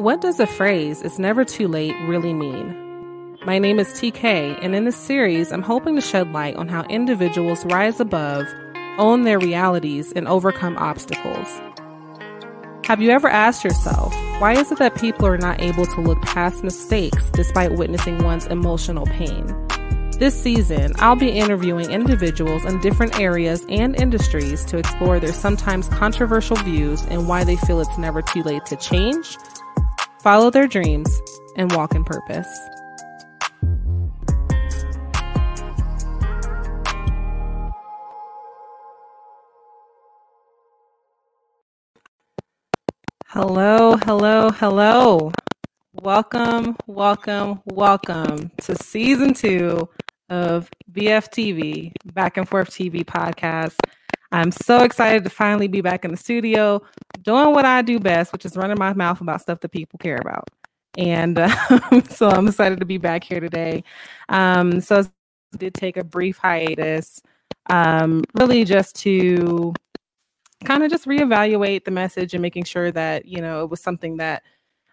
What does the phrase, it's never too late, really mean? My name is TK, and in this series, I'm hoping to shed light on how individuals rise above, own their realities, and overcome obstacles. Have you ever asked yourself, why is it that people are not able to look past mistakes despite witnessing one's emotional pain? This season, I'll be interviewing individuals in different areas and industries to explore their sometimes controversial views and why they feel it's never too late to change follow their dreams, and walk in purpose. Hello, hello, hello. Welcome, welcome, welcome to season two of BFTV, Back and Forth TV podcast. I'm so excited to finally be back in the studio doing what I do best, which is running my mouth about stuff that people care about. And uh, so I'm excited to be back here today. Um, so I did take a brief hiatus, um, really just to kind of just reevaluate the message and making sure that, you know, it was something that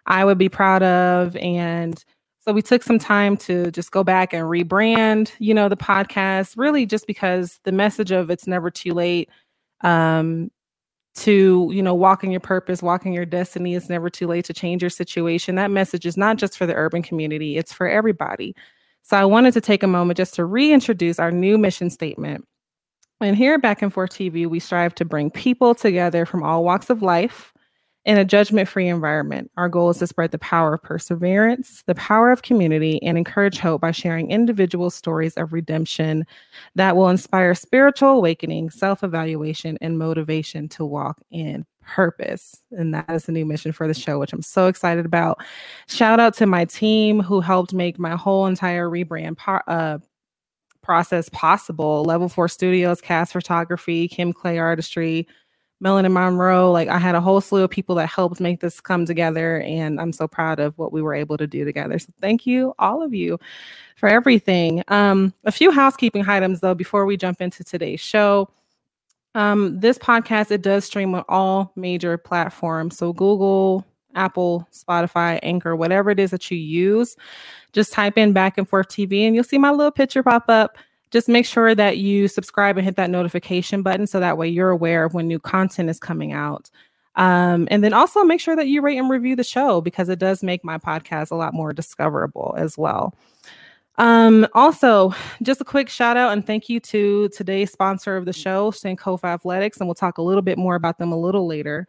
I would be proud of and so we took some time to just go back and rebrand, you know, the podcast, really just because the message of it's never too late um, to, you know, walking your purpose, walking your destiny. It's never too late to change your situation. That message is not just for the urban community, it's for everybody. So I wanted to take a moment just to reintroduce our new mission statement. And here at Back and Forth TV, we strive to bring people together from all walks of life in a judgment free environment, our goal is to spread the power of perseverance, the power of community, and encourage hope by sharing individual stories of redemption that will inspire spiritual awakening, self evaluation, and motivation to walk in purpose. And that is the new mission for the show, which I'm so excited about. Shout out to my team who helped make my whole entire rebrand uh, process possible Level 4 Studios, Cast Photography, Kim Clay Artistry. Melanie Monroe. Like I had a whole slew of people that helped make this come together. And I'm so proud of what we were able to do together. So thank you, all of you, for everything. Um, a few housekeeping items though, before we jump into today's show. Um, this podcast, it does stream on all major platforms. So Google, Apple, Spotify, Anchor, whatever it is that you use, just type in back and forth TV and you'll see my little picture pop up just make sure that you subscribe and hit that notification button so that way you're aware of when new content is coming out. Um, and then also make sure that you rate and review the show because it does make my podcast a lot more discoverable as well. Um, also, just a quick shout out and thank you to today's sponsor of the show, Sankofa Athletics, and we'll talk a little bit more about them a little later.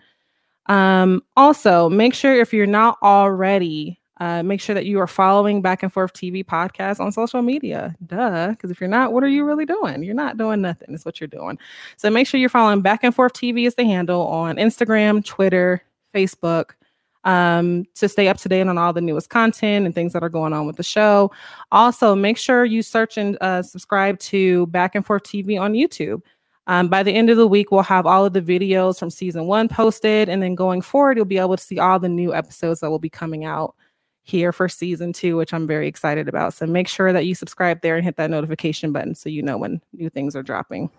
Um, also, make sure if you're not already uh, make sure that you are following Back and Forth TV podcast on social media. Duh. Because if you're not, what are you really doing? You're not doing nothing, is what you're doing. So make sure you're following Back and Forth TV is the handle on Instagram, Twitter, Facebook um, to stay up to date on all the newest content and things that are going on with the show. Also, make sure you search and uh, subscribe to Back and Forth TV on YouTube. Um, by the end of the week, we'll have all of the videos from season one posted. And then going forward, you'll be able to see all the new episodes that will be coming out here for season two, which I'm very excited about. So make sure that you subscribe there and hit that notification button so you know when new things are dropping.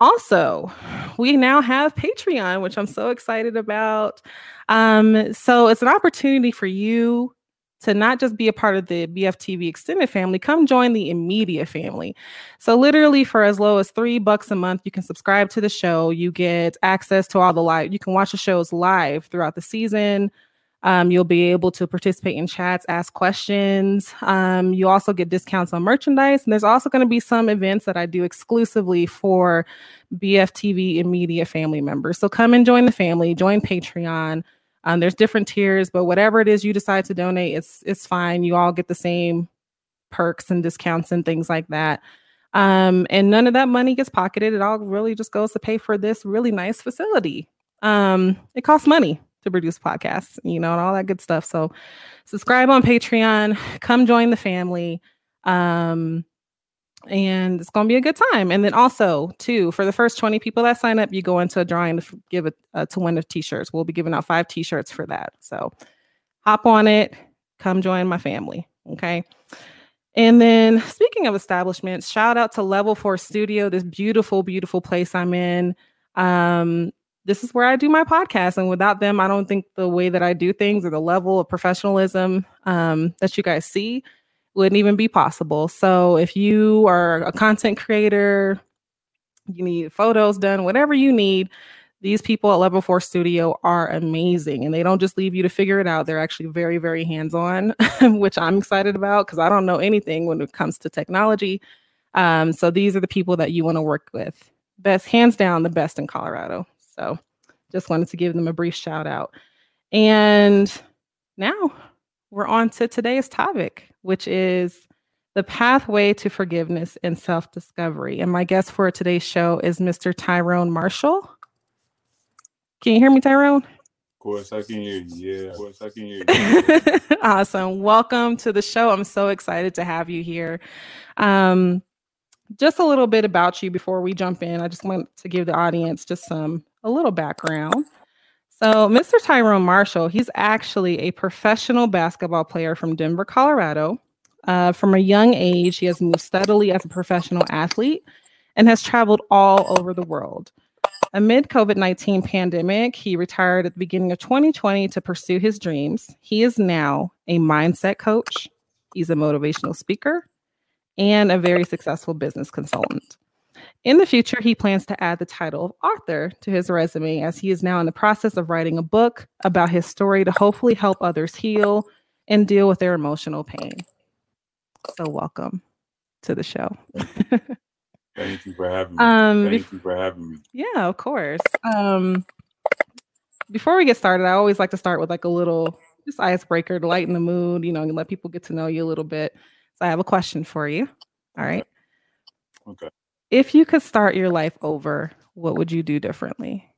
Also, we now have Patreon, which I'm so excited about. Um, so it's an opportunity for you to not just be a part of the BFTV extended family, come join the immediate family. So literally for as low as three bucks a month, you can subscribe to the show. You get access to all the live, you can watch the shows live throughout the season. Um, you'll be able to participate in chats, ask questions. Um, you also get discounts on merchandise. And there's also going to be some events that I do exclusively for BFTV immediate family members. So come and join the family, join Patreon. Um, there's different tiers, but whatever it is you decide to donate, it's it's fine. You all get the same perks and discounts and things like that. Um, and none of that money gets pocketed. It all really just goes to pay for this really nice facility. Um, it costs money to produce podcasts, you know, and all that good stuff. So subscribe on Patreon, come join the family. Um, and it's going to be a good time. And then also, too, for the first 20 people that sign up, you go into a drawing to give it uh, to win a t-shirts. We'll be giving out five t-shirts for that. So hop on it, come join my family. Okay. And then speaking of establishments, shout out to Level 4 Studio, this beautiful, beautiful place I'm in. Um, this is where I do my podcast. And without them, I don't think the way that I do things or the level of professionalism um, that you guys see wouldn't even be possible. So if you are a content creator, you need photos done, whatever you need, these people at Level 4 Studio are amazing. And they don't just leave you to figure it out. They're actually very, very hands on, which I'm excited about because I don't know anything when it comes to technology. Um, so these are the people that you want to work with. Best, hands down, the best in Colorado. So just wanted to give them a brief shout out. And now we're on to today's topic, which is the pathway to forgiveness and self discovery. And my guest for today's show is Mr. Tyrone Marshall. Can you hear me, Tyrone? Of course, I can hear you. Yeah, of course, I can hear you. awesome. Welcome to the show. I'm so excited to have you here. Um, just a little bit about you before we jump in. I just want to give the audience just some a little background. So, Mr. Tyrone Marshall, he's actually a professional basketball player from Denver, Colorado. Uh, from a young age, he has moved steadily as a professional athlete and has traveled all over the world. Amid COVID-19 pandemic, he retired at the beginning of 2020 to pursue his dreams. He is now a mindset coach. He's a motivational speaker and a very successful business consultant. In the future, he plans to add the title of author to his resume as he is now in the process of writing a book about his story to hopefully help others heal and deal with their emotional pain. So, welcome to the show. Thank you for having me. Um, Thank you for having me. Yeah, of course. Um, before we get started, I always like to start with like a little just icebreaker to lighten the mood, you know, and let people get to know you a little bit. So I have a question for you. All right. Okay. If you could start your life over, what would you do differently?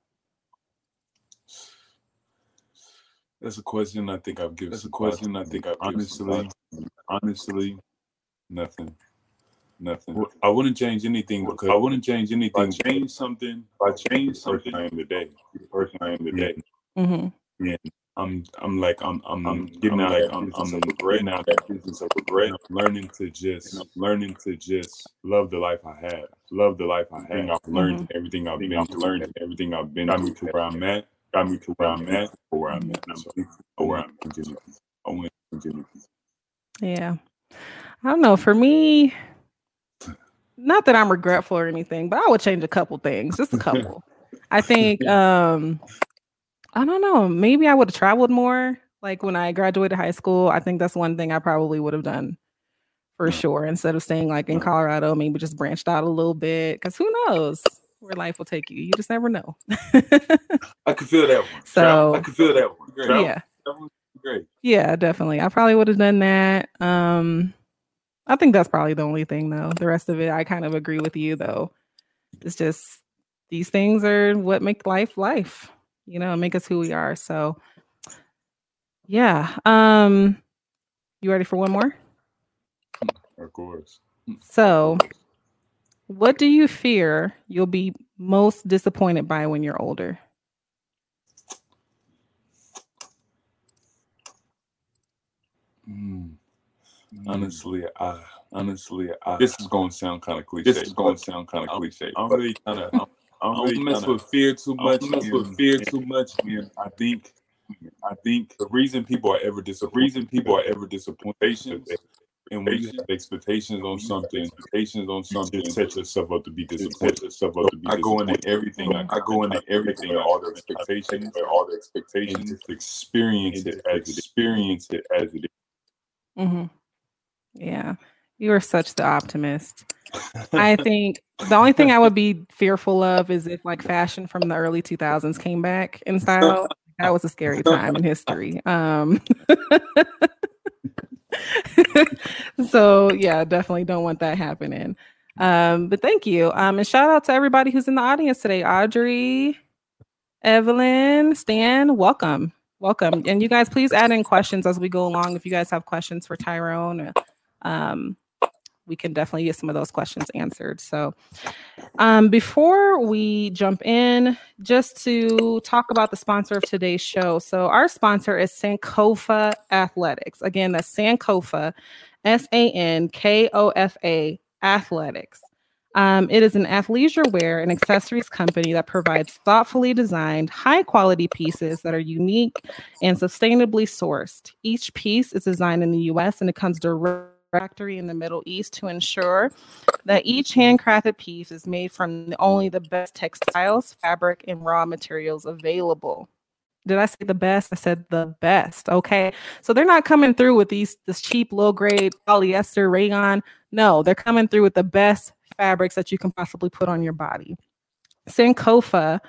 That's a question I think I've given. That's a question I think I've honestly, honestly, nothing, nothing. I wouldn't change anything because I wouldn't change anything. If I change something. If I change something, I am today. The person I am today. Mm-hmm. Yeah. I'm I'm like I'm I'm, I'm getting I'm out like I'm I'm getting out that business of regret. learning to just learning to just love the life I had, love the life I had. I've learned mm-hmm. everything I've been I've learned everything I've been got me to where I'm at, got me to where I'm at, or where I'm at, so where I'm continuing. I want to. Yeah, I don't know. For me, not that I'm regretful or anything, but I would change a couple things, just a couple. I think um I don't know. Maybe I would have traveled more. Like when I graduated high school, I think that's one thing I probably would have done for sure. Instead of staying like in Colorado, maybe just branched out a little bit. Cause who knows where life will take you? You just never know. I could feel that one. So. I could feel that one. Great. Yeah. Great. Yeah, definitely. I probably would have done that. Um, I think that's probably the only thing though. The rest of it, I kind of agree with you though. It's just these things are what make life life you know, make us who we are. So yeah. Um you ready for one more? Of course. So what do you fear you'll be most disappointed by when you're older? Mm. Honestly, I honestly, I, this is going to sound kind of cliche. This is going to sound kind of cliche. I'm really kind of I don't really mess with fear too much. I don't mess with fear too much. And I think I think the reason people are ever disappointed, reason people are ever disappointed, and when you have expectations on something, expectations on something, you set yourself up to be disappointed. Yourself up to be I go into everything. I, I go into everything. All the expectations, all the expectations. Just experience it as experience it as it is. Mm-hmm. Yeah, you are such the optimist. I think the only thing I would be fearful of is if like fashion from the early 2000s came back in style. That was a scary time in history. Um, so yeah, definitely don't want that happening. Um, but thank you. Um, and shout out to everybody who's in the audience today. Audrey, Evelyn, Stan, welcome. Welcome. And you guys please add in questions as we go along if you guys have questions for Tyrone. Um, we can definitely get some of those questions answered. So, um, before we jump in, just to talk about the sponsor of today's show. So, our sponsor is Sankofa Athletics. Again, that's Sankofa, S A N K O F A Athletics. Um, it is an athleisure wear and accessories company that provides thoughtfully designed, high quality pieces that are unique and sustainably sourced. Each piece is designed in the US and it comes direct factory in the Middle East to ensure that each handcrafted piece is made from only the best textiles, fabric, and raw materials available. Did I say the best? I said the best. Okay. So they're not coming through with these this cheap low grade polyester rayon. No, they're coming through with the best fabrics that you can possibly put on your body. Sankofa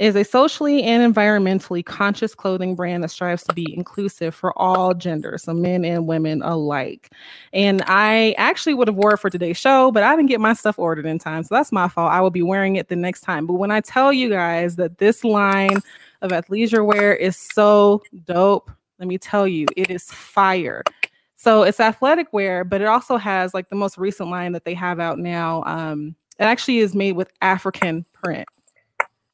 is a socially and environmentally conscious clothing brand that strives to be inclusive for all genders, so men and women alike. And I actually would have wore it for today's show, but I didn't get my stuff ordered in time, so that's my fault. I will be wearing it the next time. But when I tell you guys that this line of athleisure wear is so dope, let me tell you, it is fire. So it's athletic wear, but it also has like the most recent line that they have out now. Um, it actually is made with African print.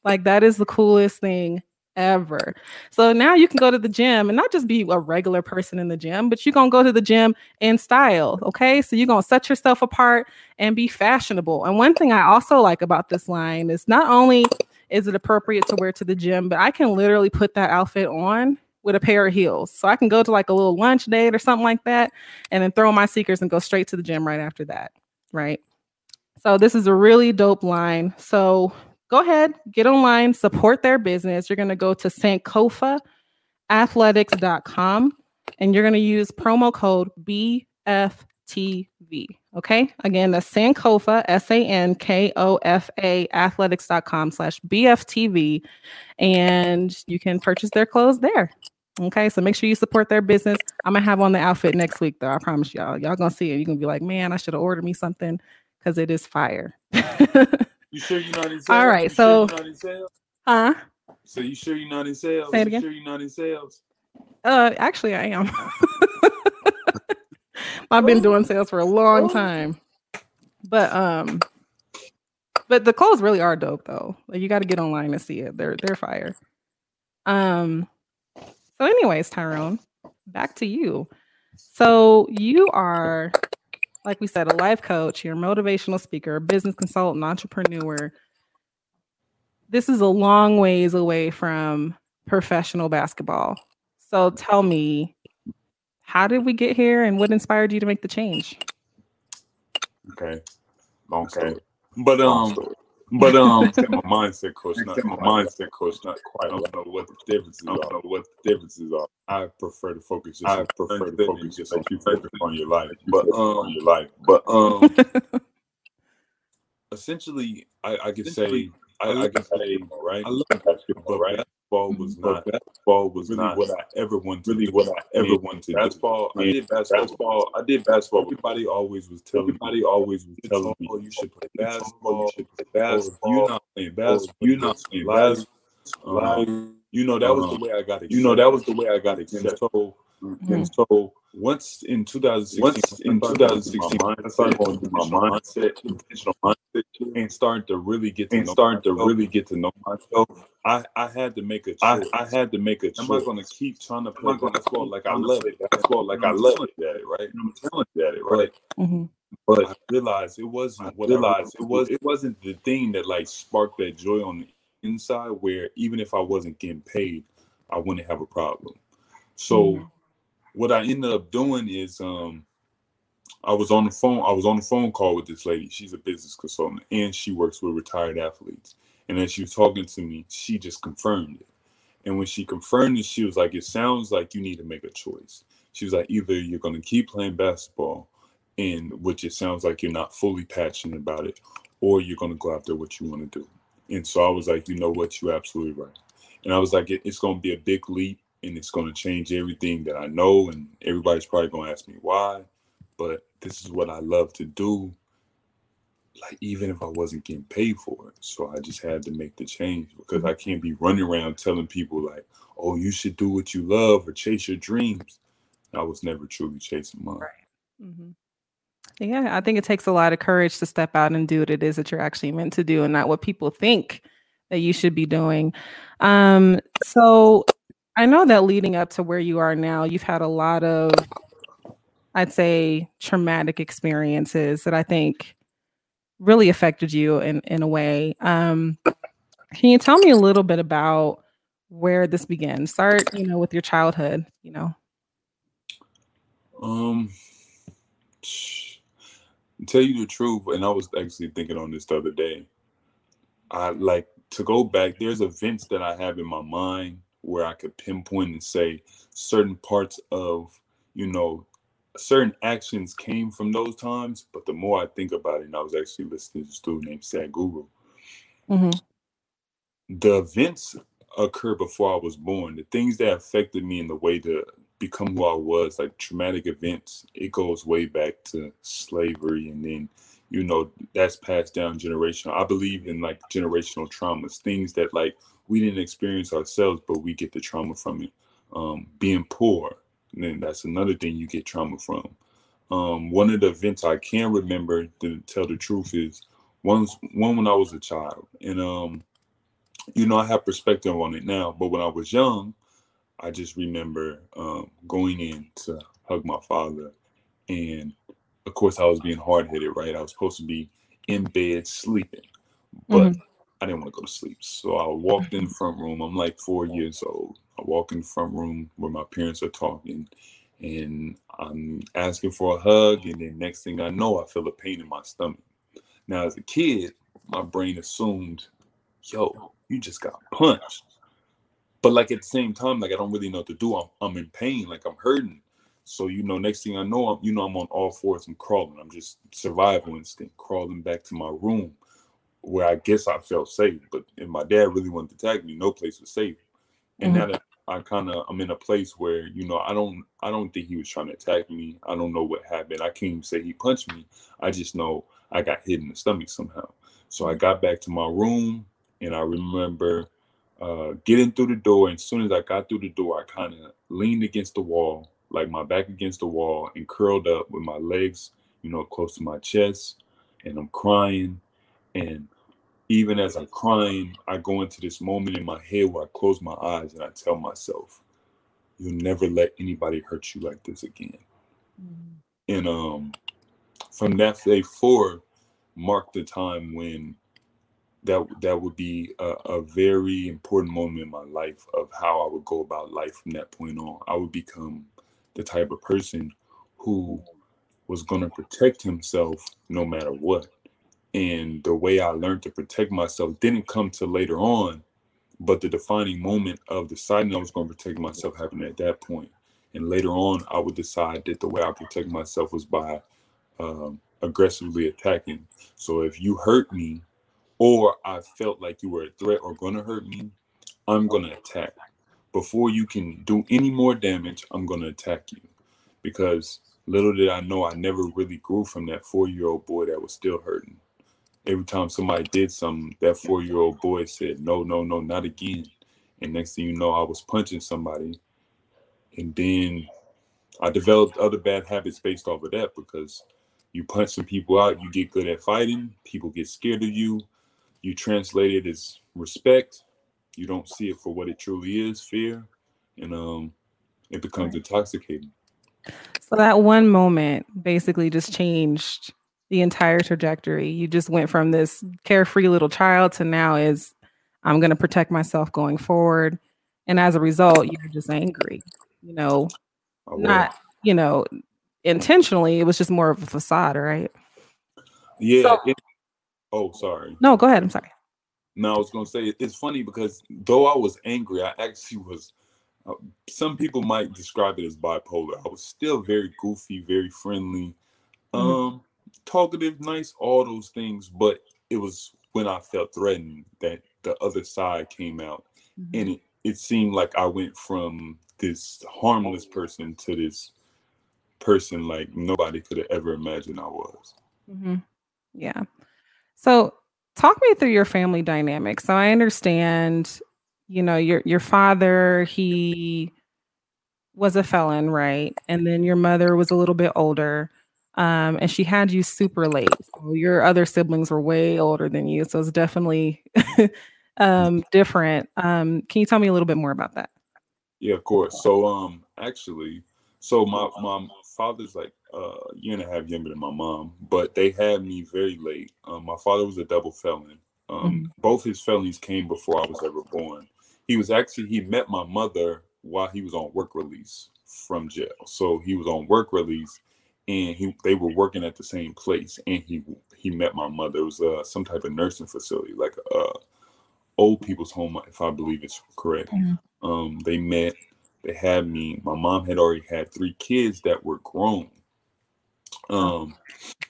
Like that is the coolest thing ever. So now you can go to the gym and not just be a regular person in the gym, but you're going to go to the gym in style. Okay. So you're going to set yourself apart and be fashionable. And one thing I also like about this line is not only is it appropriate to wear to the gym, but I can literally put that outfit on with a pair of heels. So I can go to like a little lunch date or something like that and then throw my sneakers and go straight to the gym right after that. Right. So this is a really dope line. So go ahead, get online, support their business. You're going to go to sankofaathletics.com and you're going to use promo code BFTV. Okay. Again, that's Sankofa, S A N K O F A athletics.com slash BFTV. And you can purchase their clothes there. Okay, so make sure you support their business. I'm gonna have on the outfit next week, though. I promise y'all. Y'all gonna see it. You're gonna be like, man, I should have ordered me something because it is fire. You sure you're not in sales? All right, You so- sure you're not in sales? huh? So you sure you're not in sales? Say it again. You sure you're not in sales? Uh, actually, I am. I've been doing sales for a long time, but um, but the clothes really are dope though. Like you got to get online to see it. They're they're fire. Um. So, anyways, Tyrone, back to you. So you are, like we said, a life coach. You're a motivational speaker, a business consultant, entrepreneur. This is a long ways away from professional basketball. So tell me, how did we get here and what inspired you to make the change? Okay. Long story. But um, but um, my mindset coach, not my mindset coach, not quite. I don't know what the differences are. I don't know what the differences are. I prefer to focus. Just I prefer to focus just on you focus on your life, but um, on your life. But um, essentially, I, I could say, I, I could say, right? I love basketball, right? Basketball was not Ball was really not what I ever wanted. Really, what I ever wanted. to do. Basketball, I did basketball. I did basketball. Everybody always was telling. Everybody always was telling me, "Oh, you should play basketball. You should play basketball. You're not playing basketball. You're not playing basketball." Um, you know that was the way I got it. You know that was the way I got it. And so, and so once in 2016, once in 2016, I started going through my mindset, intentional mindset, and starting to really get to and starting to really get to know myself. I, I had to make a choice. I, I had to make a choice. Am I going to keep trying to play basketball like I love it? Basketball like I love it at it, right? I'm talented at it, right? Mhm. But I realized it wasn't what I realized it was. It wasn't the thing that like sparked that joy on the inside. Where even if I wasn't getting paid, I wouldn't have a problem. So Mhm. What I ended up doing is um I was on the phone I was on the phone call with this lady. She's a business consultant and she works with retired athletes. And as she was talking to me, she just confirmed it. And when she confirmed it, she was like, It sounds like you need to make a choice. She was like, either you're gonna keep playing basketball and which it sounds like you're not fully passionate about it, or you're gonna go after what you want to do. And so I was like, you know what, you're absolutely right. And I was like, it, it's gonna be a big leap and it's going to change everything that I know. And everybody's probably going to ask me why, but this is what I love to do. Like, even if I wasn't getting paid for it. So I just had to make the change because I can't be running around telling people, like, oh, you should do what you love or chase your dreams. I was never truly chasing mine. Mhm. Yeah, I think it takes a lot of courage to step out and do what it is that you're actually meant to do and not what people think that you should be doing. Um, so I know that leading up to where you are now, you've had a lot of, I'd say, traumatic experiences that I think really affected you in in a way. Um, can you tell me a little bit about where this began? Start, you know, with your childhood. You know. Um, tell you the truth, and I was actually thinking on this the other day. I like to go back. There's events that I have in my mind where I could pinpoint and say certain parts of, you know, certain actions came from those times. But the more I think about it, and I was actually listening to a student named Sadhguru, mm-hmm. the events occur before I was born. The things that affected me in the way to become who I was, like traumatic events, it goes way back to slavery and then you know that's passed down generational i believe in like generational traumas things that like we didn't experience ourselves but we get the trauma from it um, being poor then that's another thing you get trauma from um, one of the events i can remember to tell the truth is one one when i was a child and um you know i have perspective on it now but when i was young i just remember um, going in to hug my father and of course, I was being hard headed, right? I was supposed to be in bed sleeping, but mm-hmm. I didn't want to go to sleep. So I walked in the front room. I'm like four years old. I walk in the front room where my parents are talking, and I'm asking for a hug. And then next thing I know, I feel a pain in my stomach. Now, as a kid, my brain assumed, yo, you just got punched. But like at the same time, like I don't really know what to do. I'm, I'm in pain, like I'm hurting. So you know, next thing I know, I'm you know I'm on all fours. I'm crawling. I'm just survival instinct, crawling back to my room, where I guess I felt safe. But if my dad really wanted to attack me, no place was safe. And mm-hmm. now that I kind of I'm in a place where you know I don't I don't think he was trying to attack me. I don't know what happened. I can't even say he punched me. I just know I got hit in the stomach somehow. So I got back to my room and I remember uh, getting through the door. And as soon as I got through the door, I kind of leaned against the wall like my back against the wall and curled up with my legs, you know, close to my chest, and I'm crying. And even as I'm crying, I go into this moment in my head where I close my eyes and I tell myself, You'll never let anybody hurt you like this again. Mm-hmm. And um from that day forward marked the time when that that would be a, a, very important moment in my life of how I would go about life from that point on. I would become the type of person who was going to protect himself no matter what. And the way I learned to protect myself didn't come to later on, but the defining moment of deciding I was going to protect myself happened at that point. And later on, I would decide that the way I protect myself was by um, aggressively attacking. So if you hurt me, or I felt like you were a threat or going to hurt me, I'm going to attack before you can do any more damage, I'm going to attack you. Because little did I know, I never really grew from that four year old boy that was still hurting. Every time somebody did something, that four year old boy said, No, no, no, not again. And next thing you know, I was punching somebody. And then I developed other bad habits based off of that because you punch some people out, you get good at fighting, people get scared of you. You translate it as respect, you don't see it for what it truly is fear and um it becomes intoxicating so that one moment basically just changed the entire trajectory. You just went from this carefree little child to now is i'm going to protect myself going forward. And as a result you're just angry you know? Not you know intentionally it was just more of a facade right? Yeah so, it, oh sorry. No go ahead i'm sorry. No, I was gonna say it's funny because though I was angry, I actually was. Uh, some people might describe it as bipolar. I was still very goofy, very friendly, mm-hmm. Talkative, nice, all those things. But it was when I felt threatened that the other side came out, mm-hmm. and it it seemed like I went from this harmless person to this person like nobody could have ever imagined I was. Mm-hmm. Yeah. So talk me through your family dynamic. So I understand, you know, your your father, he was a felon, right? And then your mother was a little bit older. Um, and she had you super late. So your other siblings were way older than you. So it's definitely um different. Um, can you tell me a little bit more about that? Yeah, of course. So um actually, so my my father's like uh, a year and a half younger than my mom, but they had me very late. Um, my father was a double felon. Um, mm-hmm. Both his felonies came before I was ever born. He was actually he met my mother while he was on work release from jail. So he was on work release, and he they were working at the same place, and he he met my mother. It was uh, some type of nursing facility, like a uh, old people's home, if I believe it's correct. Mm-hmm. Um, they met. They had me. My mom had already had three kids that were grown. Um,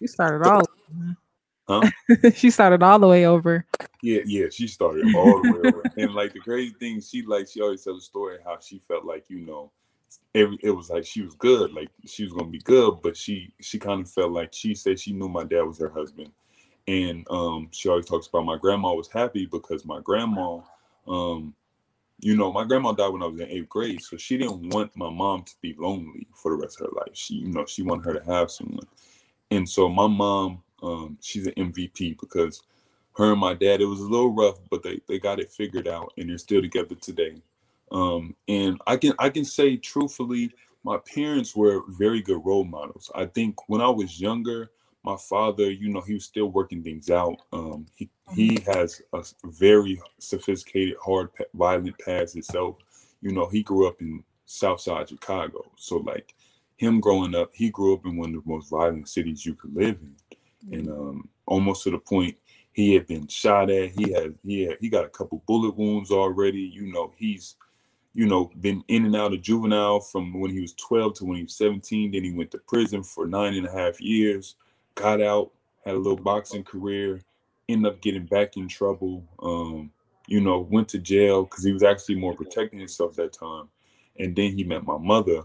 you started all. Huh? she started all the way over. Yeah, yeah, she started all the way over. And like the crazy thing, she like she always tells a story how she felt like you know, every it was like she was good, like she was gonna be good, but she she kind of felt like she said she knew my dad was her husband, and um, she always talks about my grandma was happy because my grandma, um, you know, my grandma died when I was in eighth grade, so she didn't want my mom to be lonely for the rest of her life. She, you know, she wanted her to have someone, and so my mom, um, she's an MVP because her and my dad, it was a little rough, but they they got it figured out, and they're still together today. Um, and I can I can say truthfully, my parents were very good role models. I think when I was younger, my father, you know, he was still working things out. Um, he he mm-hmm. has a very sophisticated, hard, violent past himself. You know, he grew up in Southside Chicago, so like him growing up, he grew up in one of the most violent cities you could live in, and mm-hmm. um, almost to the point he had been shot at. He had he had he got a couple bullet wounds already. You know, he's you know, been in and out of juvenile from when he was 12 to when he was 17. Then he went to prison for nine and a half years, got out, had a little boxing career, ended up getting back in trouble. Um, you know, went to jail because he was actually more protecting himself that time. And then he met my mother.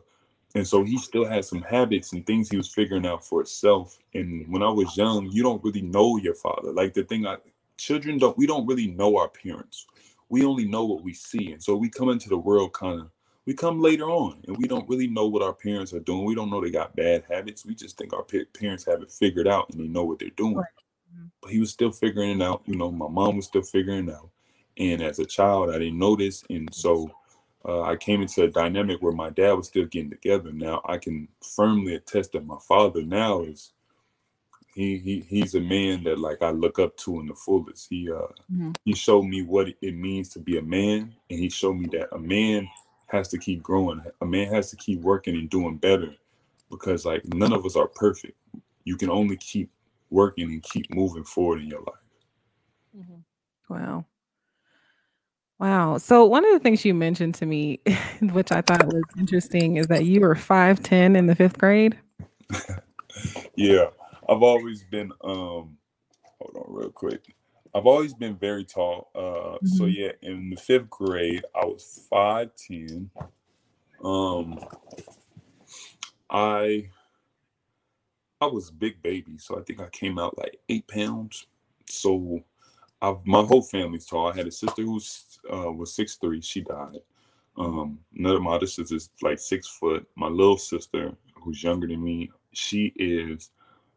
And so he still had some habits and things he was figuring out for himself. And when I was young, you don't really know your father. Like the thing I children don't we don't really know our parents we only know what we see. And so we come into the world kind of, we come later on and we don't really know what our parents are doing. We don't know they got bad habits. We just think our parents have it figured out and they know what they're doing. Right. Mm-hmm. But he was still figuring it out. You know, my mom was still figuring it out. And as a child, I didn't notice. And so uh, I came into a dynamic where my dad was still getting together. Now I can firmly attest that my father now is he, he he's a man that like I look up to in the fullest. He uh mm-hmm. he showed me what it means to be a man, and he showed me that a man has to keep growing. A man has to keep working and doing better because like none of us are perfect. You can only keep working and keep moving forward in your life. Mm-hmm. Wow. Wow. So one of the things you mentioned to me, which I thought was interesting, is that you were 5'10 in the fifth grade. yeah. I've always been um hold on real quick. I've always been very tall. Uh mm-hmm. so yeah, in the fifth grade I was five ten. Um I I was big baby, so I think I came out like eight pounds. So I've my whole family's tall. I had a sister who uh, was six three. She died. Um, of my other sisters like six foot. My little sister, who's younger than me, she is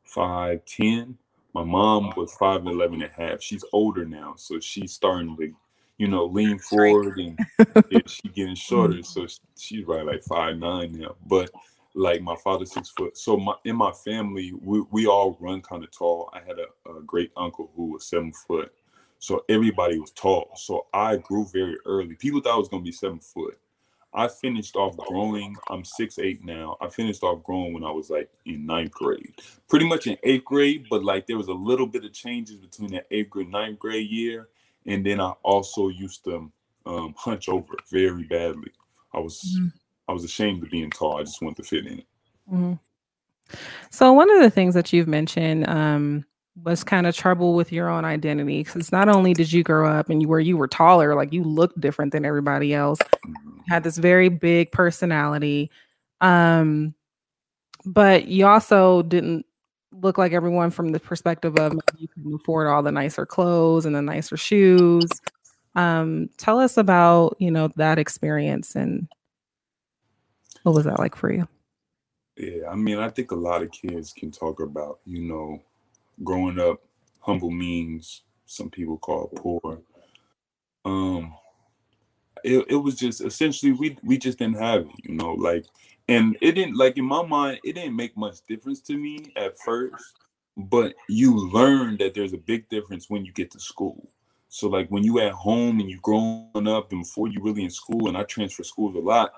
five ten. My mom was five eleven and a half. She's older now, so she's starting to, you know, lean forward and yeah, she's getting hmm. shorter. So she's right like five nine now. But like my father six foot. So my in my family, we, we all run kind of tall. I had a, a great uncle who was seven foot. So everybody was tall. So I grew very early. People thought I was gonna be seven foot. I finished off growing. I'm six eight now. I finished off growing when I was like in ninth grade, pretty much in eighth grade. But like there was a little bit of changes between that eighth grade ninth grade year, and then I also used to um, hunch over very badly. I was mm-hmm. I was ashamed of being tall. I just wanted to fit in. Mm-hmm. So one of the things that you've mentioned um, was kind of trouble with your own identity because not only did you grow up and you where you were taller, like you looked different than everybody else, mm-hmm. had this very big personality, um, but you also didn't look like everyone from the perspective of you can afford all the nicer clothes and the nicer shoes. Um, tell us about you know that experience and what was that like for you? Yeah, I mean, I think a lot of kids can talk about you know growing up, humble means some people call poor. Um, it, it was just essentially we we just didn't have it, you know, like and it didn't like in my mind it didn't make much difference to me at first but you learn that there's a big difference when you get to school so like when you at home and you growing up and before you really in school and i transfer schools a lot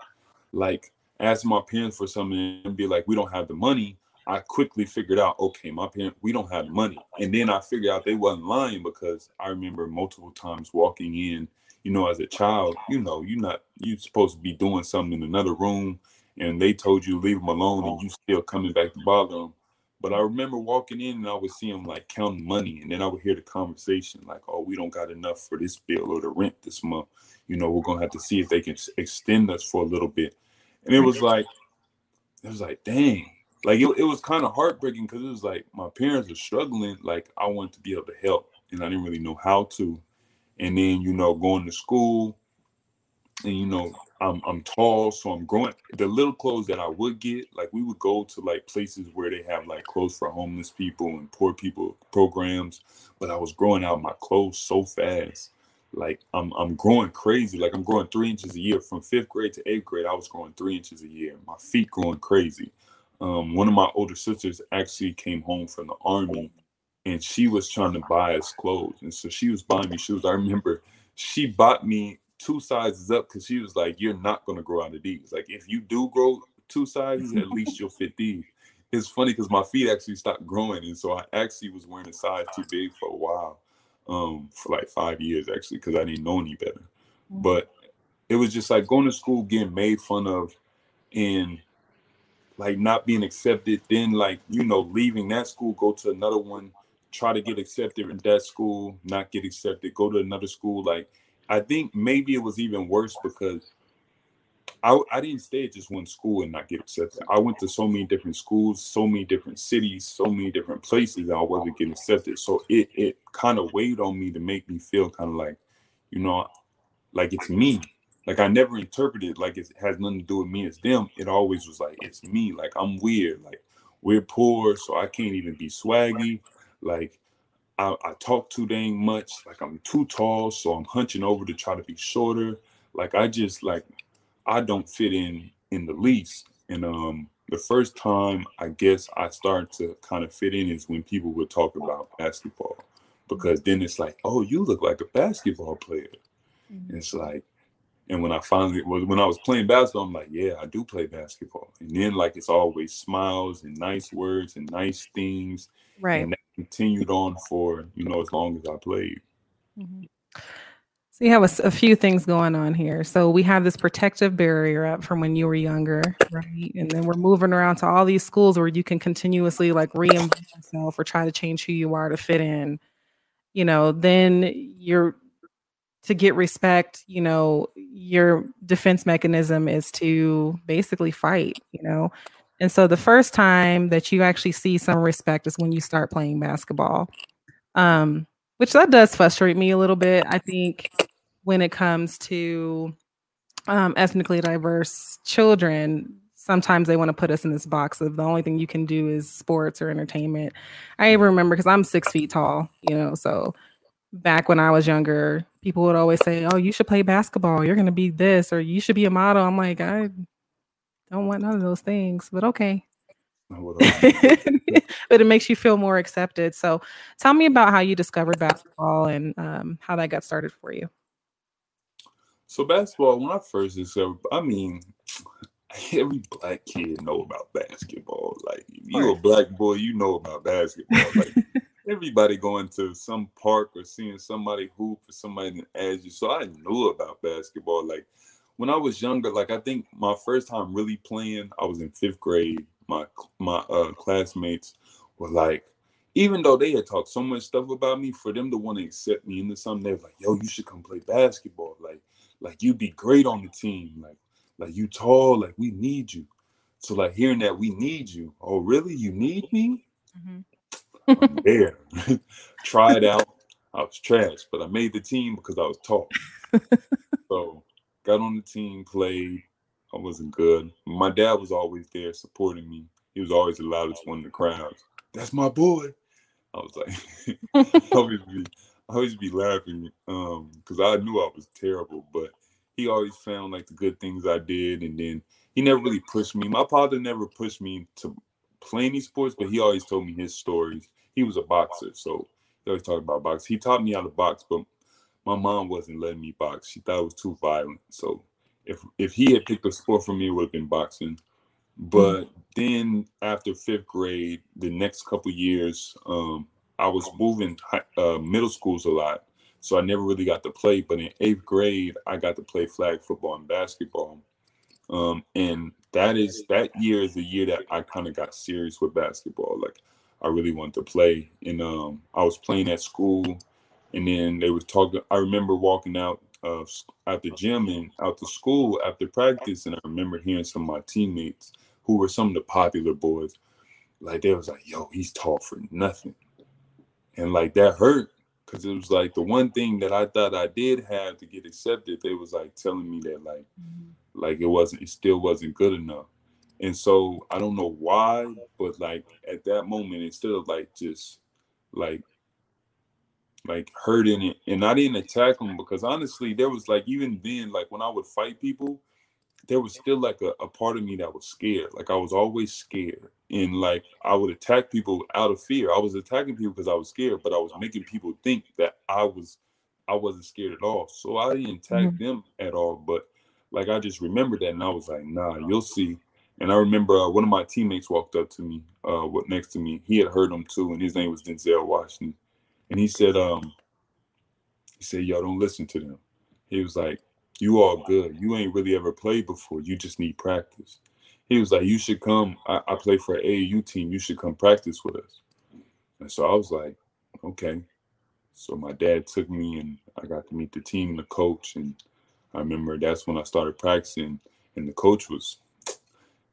like ask my parents for something and be like we don't have the money i quickly figured out okay my parents we don't have money and then i figured out they wasn't lying because i remember multiple times walking in you know as a child you know you're not you're supposed to be doing something in another room and they told you leave them alone and you still coming back to bother them. But I remember walking in and I would see them like counting money, and then I would hear the conversation like, "Oh, we don't got enough for this bill or the rent this month. You know, we're gonna have to see if they can extend us for a little bit." And it was like, it was like, dang, like it, it was kind of heartbreaking because it was like my parents are struggling. Like I wanted to be able to help, and I didn't really know how to. And then you know, going to school, and you know, I'm I'm tall, so I'm growing. The little clothes that I would get, like we would go to like places where they have like clothes for homeless people and poor people programs, but I was growing out my clothes so fast. Like I'm I'm growing crazy. Like I'm growing three inches a year from fifth grade to eighth grade. I was growing three inches a year. My feet growing crazy. Um, one of my older sisters actually came home from the army, and she was trying to buy us clothes, and so she was buying me shoes. I remember she bought me two sizes up because she was like, "You're not gonna grow out of these. Like, if you do grow two sizes, at least you'll fit these." It's funny because my feet actually stopped growing, and so I actually was wearing a size too big for a while, um, for like five years actually, because I didn't know any better. Mm-hmm. But it was just like going to school, getting made fun of, and like not being accepted. Then like you know, leaving that school, go to another one, try to get accepted in that school, not get accepted, go to another school, like I think maybe it was even worse because I, I didn't stay at just one school and not get accepted. I went to so many different schools, so many different cities, so many different places, I wasn't getting accepted. So it it kind of weighed on me to make me feel kind of like, you know, like it's me. Like I never interpreted like it has nothing to do with me, it's them. It always was like it's me. Like I'm weird. Like we're poor, so I can't even be swaggy. Like I, I, talk too dang much. Like I'm too tall, so I'm hunching over to try to be shorter. Like I just like I don't fit in in the least. And um the first time I guess I started to kind of fit in is when people would talk about basketball. Because then it's like, oh, you look like a basketball player. Mm-hmm. It's like, and when I finally was when I was playing basketball, I'm like, yeah, I do play basketball. And then like it's always smiles and nice words and nice things. Right. And that continued on for you know as long as I played. Mm-hmm. So you have a, a, few things going on here. So we have this protective barrier up from when you were younger, right? And then we're moving around to all these schools where you can continuously like reinvent yourself or try to change who you are to fit in. You know, then you're to get respect. You know, your defense mechanism is to basically fight. You know, and so the first time that you actually see some respect is when you start playing basketball. Um, which that does frustrate me a little bit. I think when it comes to um, ethnically diverse children, sometimes they want to put us in this box of the only thing you can do is sports or entertainment. I even remember because I'm six feet tall, you know, so back when I was younger, people would always say, "Oh, you should play basketball. You're going to be this, or you should be a model." I'm like, I don't want none of those things, but okay. but it makes you feel more accepted. So tell me about how you discovered basketball and um, how that got started for you. So basketball, when I first discovered, I mean, every black kid know about basketball. Like you a black boy, you know about basketball. Like everybody going to some park or seeing somebody hoop or somebody ask you. So I knew about basketball. Like when I was younger, like I think my first time really playing, I was in fifth grade. My my uh, classmates were like, even though they had talked so much stuff about me, for them to want to accept me into something, they were like, "Yo, you should come play basketball. Like, like you'd be great on the team. Like, like you tall. Like we need you." So like hearing that we need you. Oh, really? You need me? Mm-hmm. I'm there. Try it out. I was trash, but I made the team because I was tall. so got on the team, played. I wasn't good. My dad was always there supporting me. He was always the loudest one in the crowd. That's my boy. I was like, I always be, I always be laughing because um, I knew I was terrible, but he always found like the good things I did, and then he never really pushed me. My father never pushed me to play any sports, but he always told me his stories. He was a boxer, so he always talked about boxing. He taught me how to box, but my mom wasn't letting me box. She thought it was too violent. So if if he had picked a sport for me, it would have been boxing. But then after fifth grade, the next couple years, um, I was moving uh, middle schools a lot, so I never really got to play. But in eighth grade, I got to play flag football and basketball. Um, and that is that year is the year that I kind of got serious with basketball. Like I really wanted to play, and um, I was playing at school, and then they were talking. I remember walking out of at the gym and out to school after practice, and I remember hearing some of my teammates who were some of the popular boys, like they was like, "Yo, he's tall for nothing," and like that hurt because it was like the one thing that I thought I did have to get accepted. They was like telling me that like, mm-hmm. like it wasn't, it still wasn't good enough. And so I don't know why, but like at that moment, instead of like just like like hurting it, and I didn't attack them because honestly, there was like even then, like when I would fight people, there was still like a, a part of me that was scared. Like I was always scared. And like I would attack people out of fear. I was attacking people because I was scared, but I was making people think that I was I wasn't scared at all. So I didn't attack mm-hmm. them at all. But like I just remembered that and I was like, nah, you'll see. And I remember uh, one of my teammates walked up to me, uh, next to me. He had heard him too, and his name was Denzel Washington. And he said, um, he said, Yo, don't listen to them. He was like, you all good. You ain't really ever played before. You just need practice. He was like, you should come. I, I play for an AAU team. You should come practice with us. And so I was like, okay. So my dad took me and I got to meet the team, and the coach, and I remember that's when I started practicing. And the coach was,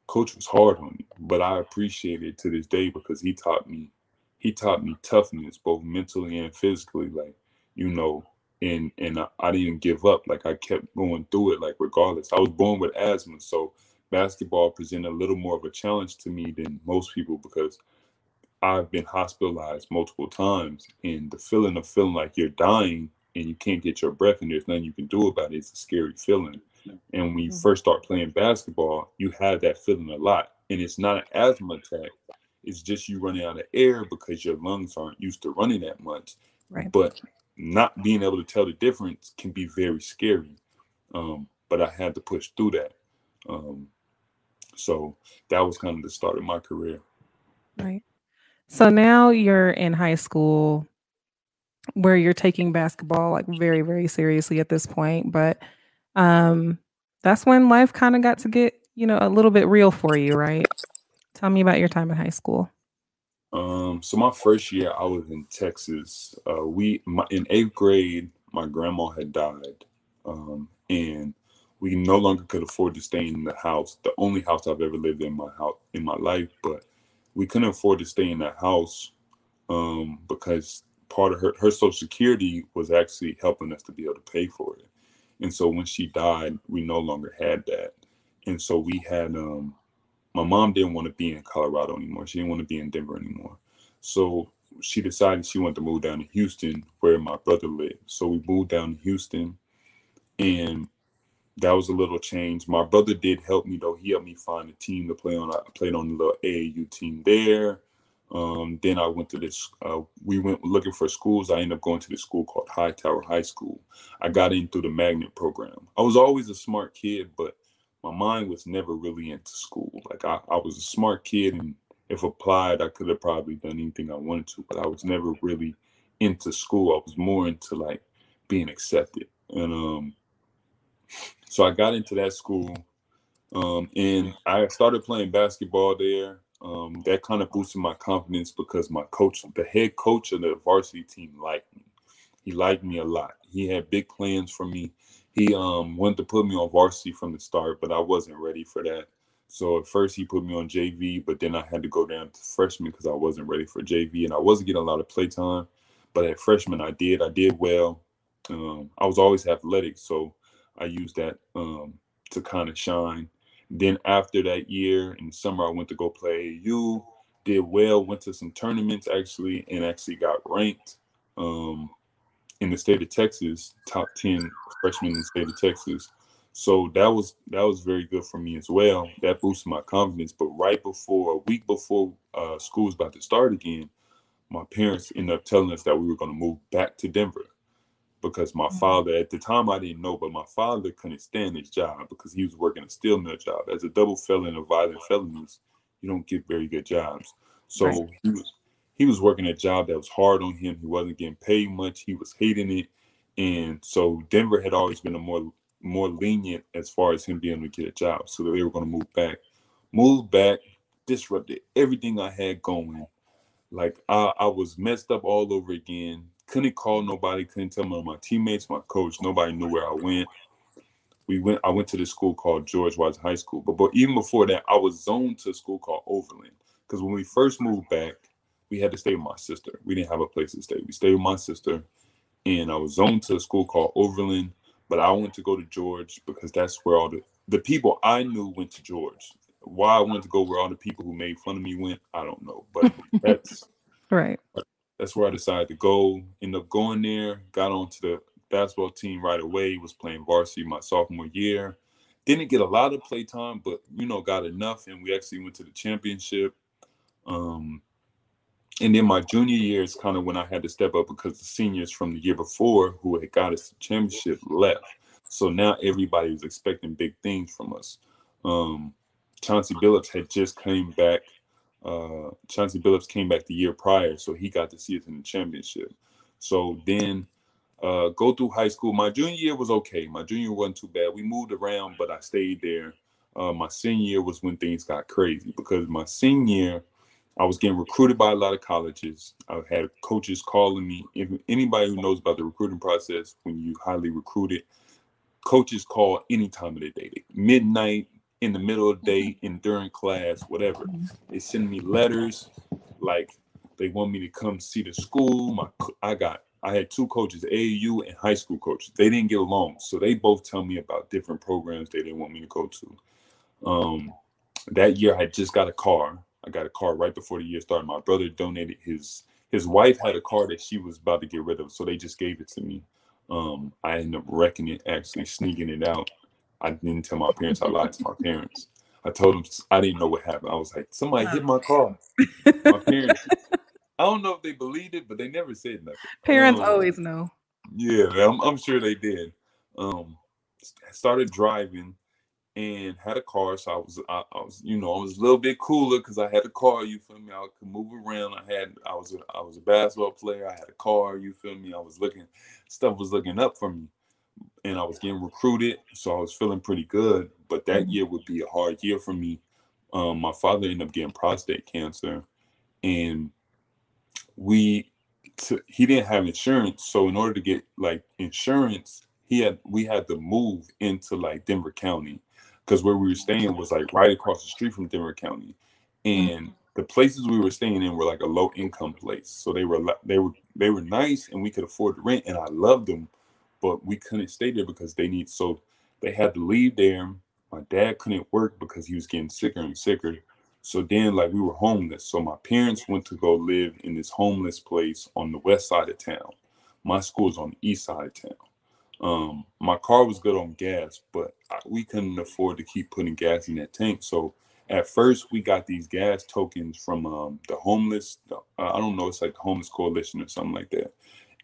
coach was hard on me, but I appreciate it to this day because he taught me, he taught me toughness, both mentally and physically. Like, you know, and and I, I didn't give up. Like I kept going through it. Like regardless, I was born with asthma, so basketball presented a little more of a challenge to me than most people because I've been hospitalized multiple times, and the feeling of feeling like you're dying and you can't get your breath and there's nothing you can do about it. It's a scary feeling. And when you mm-hmm. first start playing basketball, you have that feeling a lot. And it's not an asthma attack. It's just you running out of air because your lungs aren't used to running that much. Right. But not being able to tell the difference can be very scary. Um, but I had to push through that. Um, so that was kind of the start of my career. Right. So now you're in high school where you're taking basketball like very, very seriously at this point. But um, that's when life kind of got to get, you know, a little bit real for you, right? Tell me about your time in high school. Um, so my first year, I was in Texas. Uh, we my, in eighth grade, my grandma had died, um, and we no longer could afford to stay in the house. The only house I've ever lived in my house in my life, but we couldn't afford to stay in that house um, because part of her her social security was actually helping us to be able to pay for it. And so when she died, we no longer had that, and so we had um, my mom didn't want to be in Colorado anymore. She didn't want to be in Denver anymore. So she decided she wanted to move down to Houston where my brother lived. So we moved down to Houston and that was a little change. My brother did help me though. He helped me find a team to play on. I played on the little AAU team there. Um, then I went to this. Uh, we went looking for schools. I ended up going to this school called Hightower High School. I got in through the magnet program. I was always a smart kid, but my mind was never really into school. Like I, I was a smart kid and if applied, I could have probably done anything I wanted to, but I was never really into school. I was more into like being accepted. And um so I got into that school. Um, and I started playing basketball there. Um, that kind of boosted my confidence because my coach, the head coach of the varsity team, liked me. He liked me a lot. He had big plans for me he um wanted to put me on varsity from the start, but I wasn't ready for that. So at first he put me on JV, but then I had to go down to freshman because I wasn't ready for JV and I wasn't getting a lot of play time. But at freshman I did. I did well. Um, I was always athletic, so I used that um, to kind of shine. Then after that year in the summer, I went to go play AU. Did well. Went to some tournaments actually, and actually got ranked. Um, in the state of Texas, top 10 freshmen in the state of Texas. So that was that was very good for me as well. That boosted my confidence. But right before a week before uh, school was about to start again, my parents ended up telling us that we were going to move back to Denver because my mm-hmm. father at the time I didn't know, but my father couldn't stand his job because he was working a steel mill job. As a double felon of violent felonies, you don't get very good jobs. So right. he was he was working a job that was hard on him. He wasn't getting paid much. He was hating it. And so Denver had always been a more more lenient as far as him being able to get a job. So they were going to move back. Move back, disrupted everything I had going. Like I, I was messed up all over again. Couldn't call nobody, couldn't tell my, my teammates, my coach, nobody knew where I went. We went, I went to this school called George Washington High School. But but even before that, I was zoned to a school called Overland. Because when we first moved back, we had to stay with my sister. We didn't have a place to stay. We stayed with my sister, and I was zoned to a school called Overland but I went to go to George because that's where all the the people I knew went to George. Why I went to go where all the people who made fun of me went, I don't know. But that's right. That's where I decided to go. Ended up going there, got onto the basketball team right away, was playing varsity my sophomore year. Didn't get a lot of play time, but you know, got enough and we actually went to the championship. Um, and then my junior year is kind of when I had to step up because the seniors from the year before who had got us the championship left. So now everybody was expecting big things from us. Um, Chauncey Billups had just came back. Uh, Chauncey Billups came back the year prior, so he got to see us in the championship. So then uh, go through high school. My junior year was okay. My junior wasn't too bad. We moved around, but I stayed there. Uh, my senior year was when things got crazy because my senior year, I was getting recruited by a lot of colleges. I had coaches calling me. If anybody who knows about the recruiting process, when you highly recruited, coaches call any time of the day, midnight, in the middle of the day, in during class, whatever. They send me letters, like they want me to come see the school. My I got I had two coaches, AAU and high school coaches. They didn't get along, so they both tell me about different programs they didn't want me to go to. Um, that year, I just got a car I got a car right before the year started. My brother donated his his wife had a car that she was about to get rid of, so they just gave it to me. Um, I ended up wrecking it, actually sneaking it out. I didn't tell my parents. I lied to my parents. I told them I didn't know what happened. I was like, somebody hit my car. My parents. I don't know if they believed it, but they never said nothing. Parents um, always know. Yeah, I'm, I'm sure they did. Um, started driving and had a car. So I was, I, I, was, you know, I was a little bit cooler because I had a car. You feel me? I could move around. I had, I was, a, I was a basketball player. I had a car. You feel me? I was looking, stuff was looking up for me, and I was getting recruited. So I was feeling pretty good. But that mm-hmm. year would be a hard year for me. Um, my father ended up getting prostate cancer, and we, t- he didn't have insurance. So in order to get like insurance, he had we had to move into like Denver County because where we were staying was like right across the street from Denver County, and mm-hmm. the places we were staying in were like a low income place. So they were they were they were nice, and we could afford the rent, and I loved them, but we couldn't stay there because they need so they had to leave there. My dad couldn't work because he was getting sicker and sicker. So then, like, we were homeless. So my parents went to go live in this homeless place on the west side of town. My school's on the east side of town. Um, my car was good on gas, but I, we couldn't afford to keep putting gas in that tank. So at first, we got these gas tokens from um, the homeless. Uh, I don't know, it's like the homeless coalition or something like that.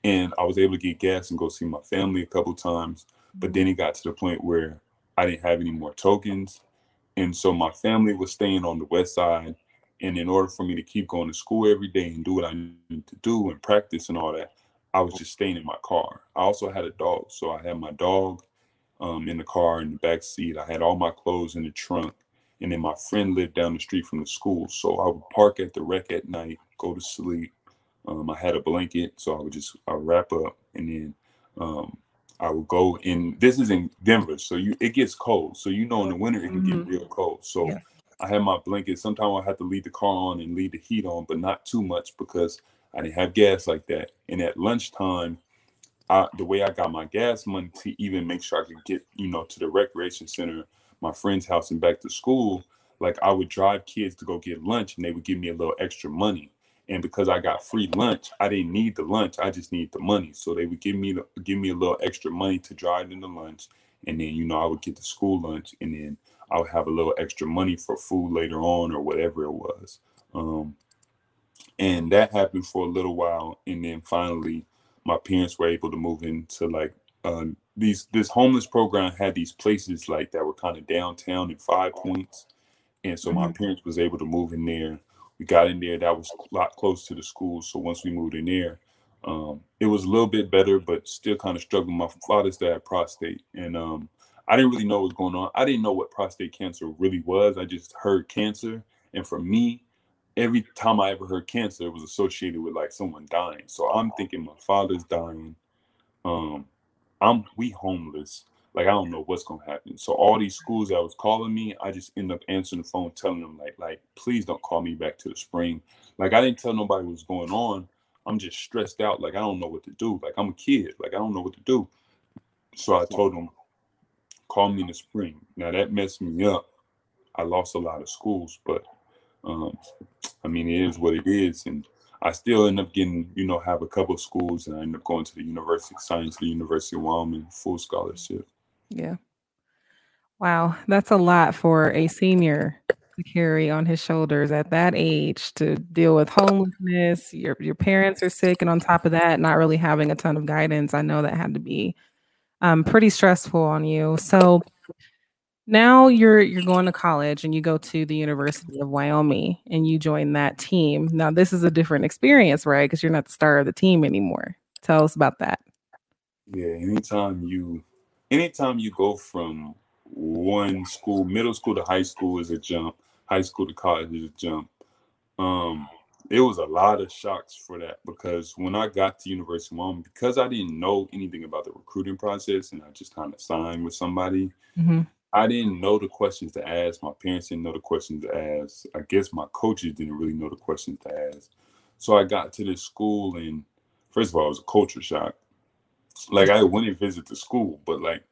And I was able to get gas and go see my family a couple times. But then it got to the point where I didn't have any more tokens, and so my family was staying on the west side. And in order for me to keep going to school every day and do what I needed to do and practice and all that, I was just staying in my car. I also had a dog, so I had my dog um, in the car in the back seat. I had all my clothes in the trunk, and then my friend lived down the street from the school. So I would park at the rec at night, go to sleep. Um, I had a blanket, so I would just I wrap up, and then um, I would go in. This is in Denver, so you it gets cold. So you know in the winter it can mm-hmm. get real cold. So yeah. I had my blanket. Sometimes I had to leave the car on and leave the heat on, but not too much because I didn't have gas like that. And at lunchtime, I, the way I got my gas money to even make sure I could get, you know, to the recreation center, my friend's house, and back to school, like I would drive kids to go get lunch and they would give me a little extra money. And because I got free lunch, I didn't need the lunch. I just need the money. So they would give me the, give me a little extra money to drive in the lunch. and then you know I would get the school lunch, and then I would have a little extra money for food later on or whatever it was. Um, and that happened for a little while, and then finally, my parents were able to move into like uh, these this homeless program had these places like that were kind of downtown in Five Points, and so my Mhm. parents was able to move in there. We got in there. That was a lot close to the school. So once we moved in there, um, it was a little bit better, but still kind of struggling. My father's dad had prostate, and um, I didn't really know what was going on. I didn't know what prostate cancer really was. I just heard cancer, and for me, every time I ever heard cancer, it was associated with like someone dying. So I'm thinking my father's dying. Um, I'm we homeless. Like I don't know what's gonna happen. So all these schools that was calling me, I just end up answering the phone, telling them like, like, please don't call me back to the spring. Like I didn't tell nobody what's going on. I'm just stressed out. Like I don't know what to do. Like I'm a kid. Like I don't know what to do. So I told them, call me in the spring. Now that messed me up. I lost a lot of schools, but um, I mean it is what it is, and I still end up getting, you know, have a couple of schools, and I end up going to the University, to the University of Wyoming, full scholarship. Yeah. Wow, that's a lot for a senior to carry on his shoulders at that age to deal with homelessness. Your your parents are sick, and on top of that, not really having a ton of guidance. I know that had to be um, pretty stressful on you. So now you're you're going to college and you go to the University of Wyoming and you join that team. Now this is a different experience, right? Because you're not the star of the team anymore. Tell us about that. Yeah, anytime you, anytime you go from one school, middle school to high school is a jump. High school to college is a jump. Um, it was a lot of shocks for that because when I got to University of Wyoming, because I didn't know anything about the recruiting process and I just kind of signed with somebody, Mhm. I didn't know the questions to ask. My parents didn't know the questions to ask. I guess my coaches didn't really know the questions to ask. So I got to this school and first of all, it was a culture shock. Like I went and visited the school, but like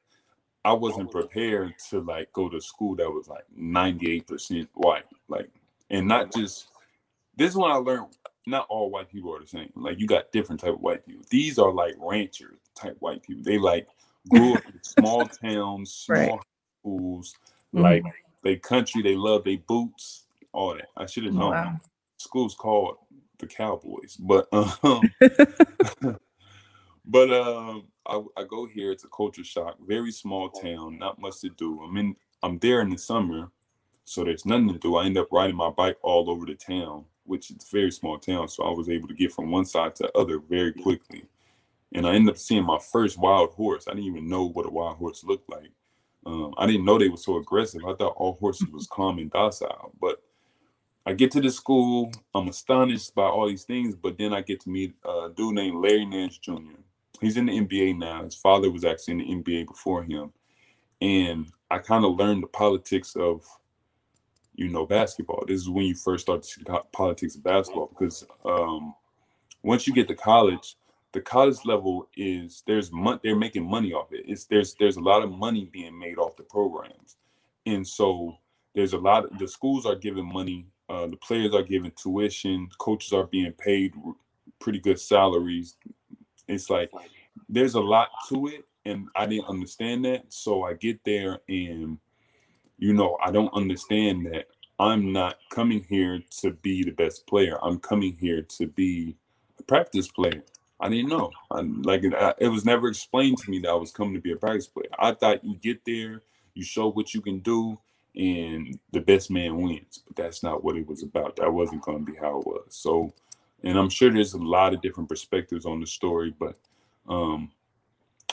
I wasn't prepared to like go to school that was like 98% white. Like and not just this is when I learned not all white people are the same. Like you got different type of white people. These are like rancher type white people. They like grew up in small towns, small Right. schools, Mhm. like they country, they love their boots, all that. I should have known. Wow. School's called the Cowboys, but um, but um, I, I go here. It's a culture shock. Very small town, not much to do. I'm in. I'm there in the summer, so there's nothing to do. I end up riding my bike all over the town, which is a very small town. So I was able to get from one side to the other very quickly, and I ended up seeing my first wild horse. I didn't even know what a wild horse looked like. Um, I didn't know they were so aggressive. I thought all horses was calm and docile, but I get to the school. I'm astonished by all these things, but then I get to meet a dude named Larry Nance Jr. He's in the NBA now. His father was actually in the NBA before him, and I kind of learned the politics of, you know, basketball. This is when you first start to see the politics of basketball because um, once you get to college, the college level is there's they're making money off it. It's there's there's a lot of money being made off the programs, and so there's a lot of the schools are giving money uh, the players are giving tuition coaches are being paid pretty good salaries it's like there's a lot to it and i didn't understand that so i get there and you know i don't understand that i'm not coming here to be the best player i'm coming here to be a practice player i didn't know I, like it, I, it was never explained to me that i was coming to be a practice player i thought you get there you show what you can do and the best man wins. But that's not what it was about. That wasn't going to be how it was. So, and I'm sure there's a lot of different perspectives on the story, but um,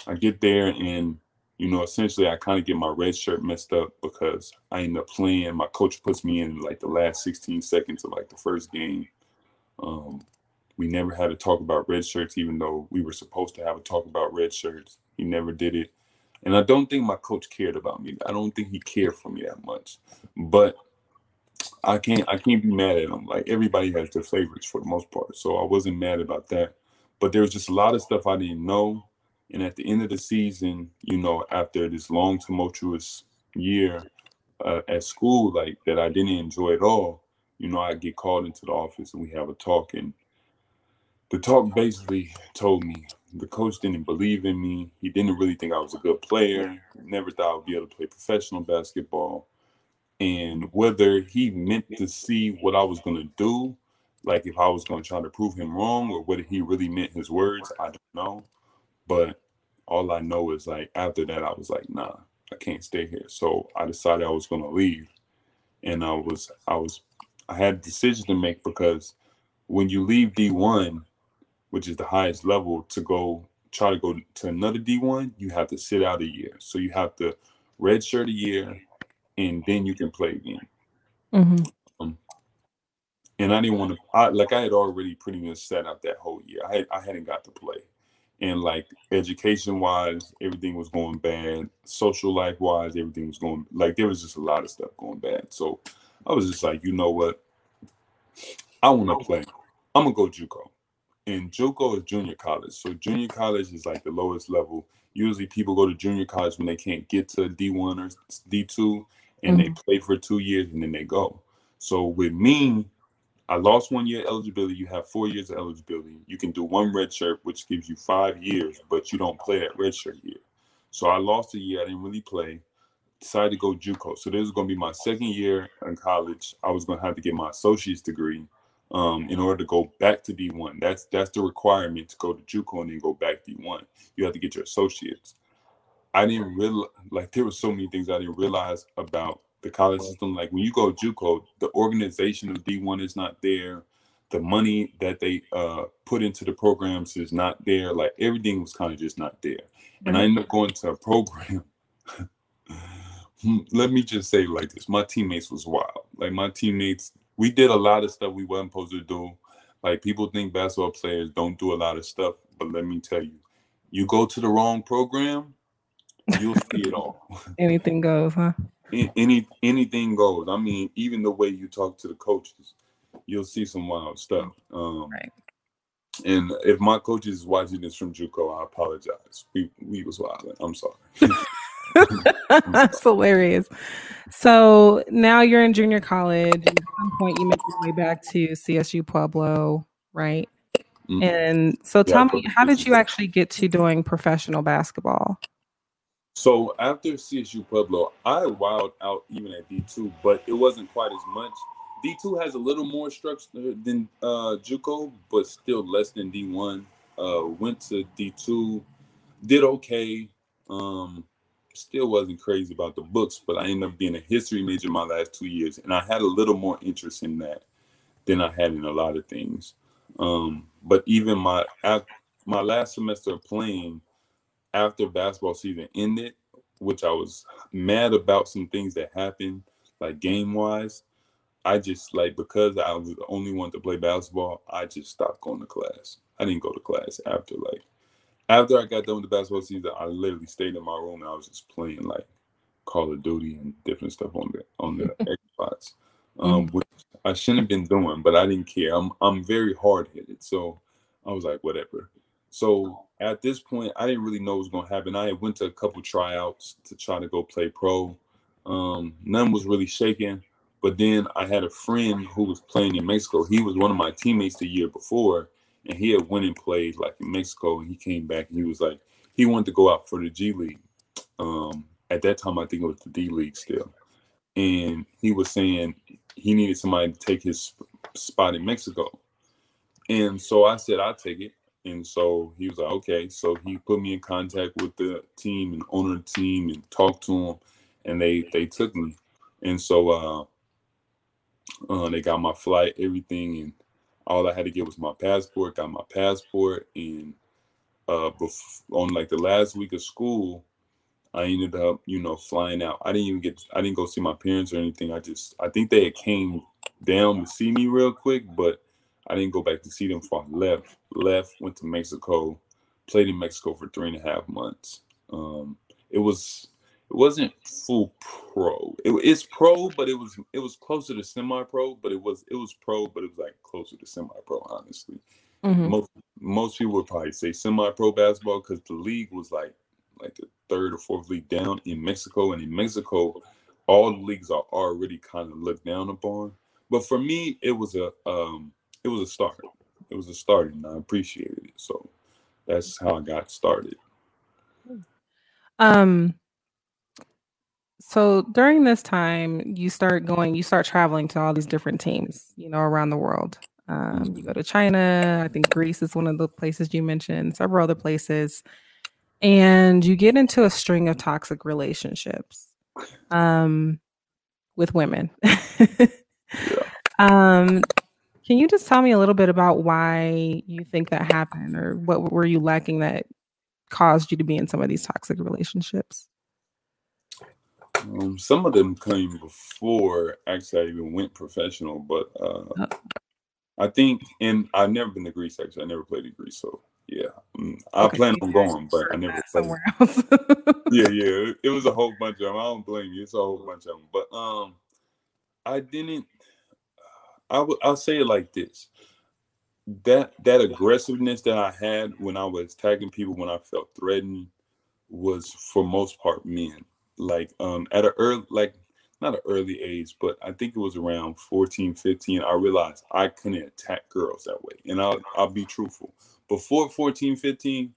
I get there and you know, essentially, I kind of get my red shirt messed up because I end up playing. My coach puts me in like the last 16 seconds of like the first game. Um, we never had to talk about red shirts, even though we were supposed to have a talk about red shirts. He never did it. And I don't think my coach cared about me. I don't think he cared for me that much. But I can't I can't be mad at them. Like everybody has their favorites for the most part. So I wasn't mad about that. But there was just a lot of stuff I didn't know. And at the end of the season, you know, after this long tumultuous year uh, at school, like that I didn't enjoy at all, you know, I get called into the office and we have a talk. And the talk basically told me the coach didn't believe in me. He didn't really think I was a good player. Never thought I would be able to play professional basketball. And whether he meant to see what I was going to do, like if I was going to try to prove him wrong, or whether he really meant his words, I don't know. But all I know is like after that, I was like, nah, I can't stay here. So I decided I was going to leave, and I was I was I had a decision to make because when you leave D1, which is the highest level, to go try to go to another D1, you have to sit out a year. So you have to redshirt a year, and then you can play again. Mm-hmm. Um, and I didn't want to. I, like I had already pretty much set out that whole year. I had, I hadn't got to play, and like education wise, everything was going bad. Social life wise, everything was going like there was just a lot of stuff going bad. So I was just like, you know what? I want to play. I'm gonna go JUCO, and JUCO is junior college. So junior college is like the lowest level. Usually, people go to junior college when they can't get to D1 or D2, and mm-hmm. they play for two years and then they go. So with me, I lost one year eligibility. You have four years of eligibility. You can do one red shirt, which gives you five years, but you don't play that red shirt year. So I lost a year. I didn't really play decided to go JUCO. So this is going to be my second year in college. I was going to have to get my associate's degree um, in order to go back to D1. That's that's the requirement to go to JUCO and then go back D1. You have to get your associates. I didn't realize like there were so many things I didn't realize about the college system. Like when you go JUCO, the organization of D1 is not there. The money that they uh, put into the programs is not there. Like everything was kind of just not there. And I ended up going to a program Hmm, let me just say like this my teammates was wild like my teammates we did a lot of stuff we weren't supposed to do like people think basketball players don't do a lot of stuff but let me tell you you go to the wrong program you'll see it all anything goes huh any anything goes i mean even the way you talk to the coaches you'll see some wild stuff um right and if my coaches is watching this from JUCO, I apologize. We we was wild. I'm sorry. That's hilarious. So now you're in junior college. At some point, you make your way back to CSU Pueblo, right? Mm-hmm. And so, tell yeah, me, how did you actually get to doing professional basketball? So after CSU Pueblo, I wowed out even at D2, but it wasn't quite as much. D2 has a little more structure than uh, JUCO, but still less than D1. Uh, went to D2, did okay. Um, still wasn't crazy about the books, but I ended up being a history major my last two years, and I had a little more interest in that than I had in a lot of things. Um, but even my my last semester of playing after basketball season ended, which I was mad about some things that happened, like game wise. I just like because I was the only one to play basketball, I just stopped going to class. I didn't go to class after like after I got done with the basketball season, I literally stayed in my room and I was just playing like Call of Duty and different stuff on the on the Xbox, um, which I shouldn't have been doing, but I didn't care. I'm I'm very hard headed, so I was like, whatever. So at this point, I didn't really know what was going to happen. I went to a couple tryouts to try to go play pro. Um, none was really shaking. But then I had a friend who was playing in Mexico. He was one of my teammates the year before, and he had went and played like in Mexico, and he came back and he was like he wanted to go out for the G League. Um, at that time, I think it was the D League still, and he was saying he needed somebody to take his spot in Mexico, and so I said I'll take it. And so he was like, okay. So he put me in contact with the team and owner team and talked to him, and they they took me. And so uh, uh, they got my flight, everything, and all I had to get was my passport. Got my passport, and uh, bef- on like the last week of school, I ended up, you know, flying out. I didn't even get, I didn't go see my parents or anything. I just, I think they came down to see me real quick, but I didn't go back to see them before I left. Left, went to Mexico, played in Mexico for three and a half months. Um, it was it wasn't full pro. It, it's pro, but it was it was closer to semi pro. But it was it was pro, but it was like closer to semi pro. Honestly, mm-hmm. most most people would probably say semi pro basketball because the league was like like the third or fourth league down in Mexico, and in Mexico, all the leagues are already kind of looked down upon. But for me, it was a um, it was a start. It was a start, and I appreciated it. So that's how I got started. Um so during this time you start going you start traveling to all these different teams, you know, around the world. Um, you mm-hmm. go to China, I think Greece is one of the places you mentioned, several other places. And you get into a string of toxic relationships um with women. yeah. Um can you just tell me a little bit about why you think that happened or what were you lacking that caused you to be in some of these toxic relationships? Um, some of them came before actually I even went professional, but uh, oh. I think, and I've never been to Greece actually. I never played in Greece, so yeah, mm, I okay, plan on going, but I never somewhere else. yeah, yeah, it, it was a whole bunch of them. I don't blame you. It's a whole bunch of them, but um, I didn't I would I'll say it like this. That that aggressiveness that I had when I was tagging people when I felt threatened was for most part men. Like um at an early like not an early age, but I think it was around 14, 15, I realized I couldn't attack girls that way. And I'll I'll be truthful. Before 14, 15,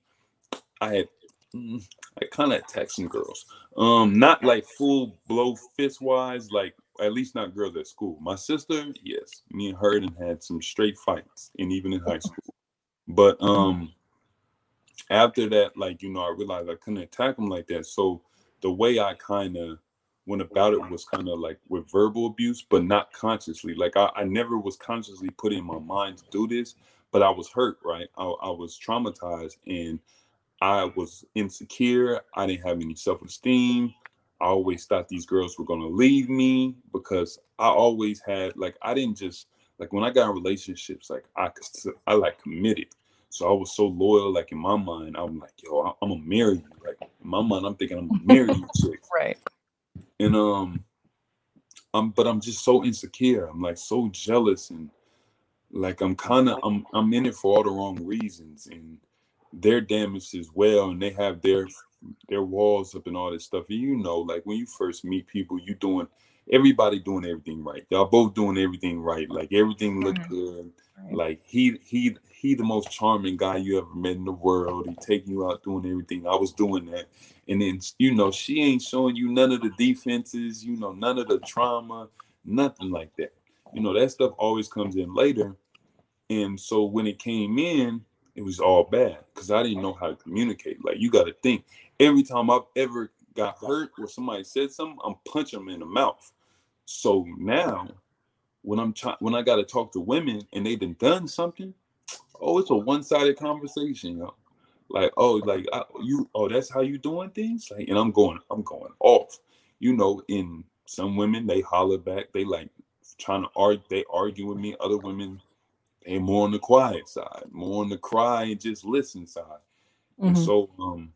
I had mm, I kind of attacked some girls. Um, not like full blow fist wise, like at least not girls at school. My sister, yes, me and her and had some straight fights, and even in high school. But um, after that, like you know, I realized I couldn't attack them like that. So the way I kind of went about it was kind of like with verbal abuse, but not consciously. Like I, I never was consciously put in my mind to do this, but I was hurt, right? I, I was traumatized and I was insecure. I didn't have any self esteem. I always thought these girls were going to leave me because I always had like I didn't just like when I got in relationships like I I like committed. So I was so loyal. Like in my mind, I'm like, yo, I, am gonna marry you. Like in my mind, I'm thinking I'm gonna marry you, chick. right. And um, I'm but I'm just so insecure. I'm like so jealous and like I'm kind of I'm I'm in it for all the wrong reasons and they're damaged as well and they have their their walls up and all this stuff. And you know, like when you first meet people, you doing everybody doing everything right. Y'all both doing everything right. Like everything looked mm-hmm. good. Right. Like he he he the most charming guy you ever met in the world. He taking you out doing everything. I was doing that. And then you know, she ain't showing you none of the defenses, you know, none of the trauma, nothing like that. You know, that stuff always comes in later. And so when it came in, it was all bad because I didn't know how to communicate. Like you got to think every time I've ever got hurt or somebody said something, I'm punching them in the mouth. So now, when I'm trying, when I got to talk to women and they done done something, oh, it's a one sided conversation, yo. Like, oh, like I, you, oh, that's how you doing things, like, and I'm going, I'm going off, you know. In some women, they holler back, they like trying to argue, they argue with me. Other women, they more on the quiet side, more on the cry and just listen side. Mm-hmm. And so, um,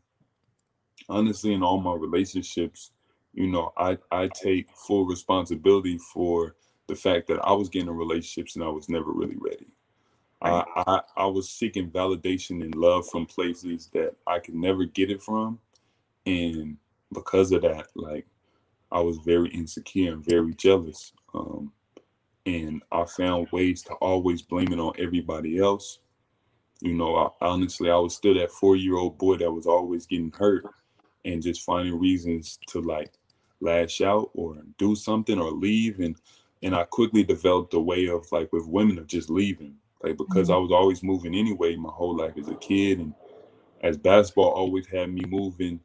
honestly, in all my relationships, you know, I I take full responsibility for the fact that I was getting in relationships and I was never really ready. I, I, I was seeking validation and love from places that I could never get it from, and because of that, like I was very insecure and very jealous. Um, and I found ways to always blame it on everybody else. You know, I, honestly, I was still that four year old boy that was always getting hurt and just finding reasons to like lash out or do something or leave and and I quickly developed a way of like with women of just leaving like because mm-hmm. I was always moving anyway my whole life as a kid and as basketball always had me moving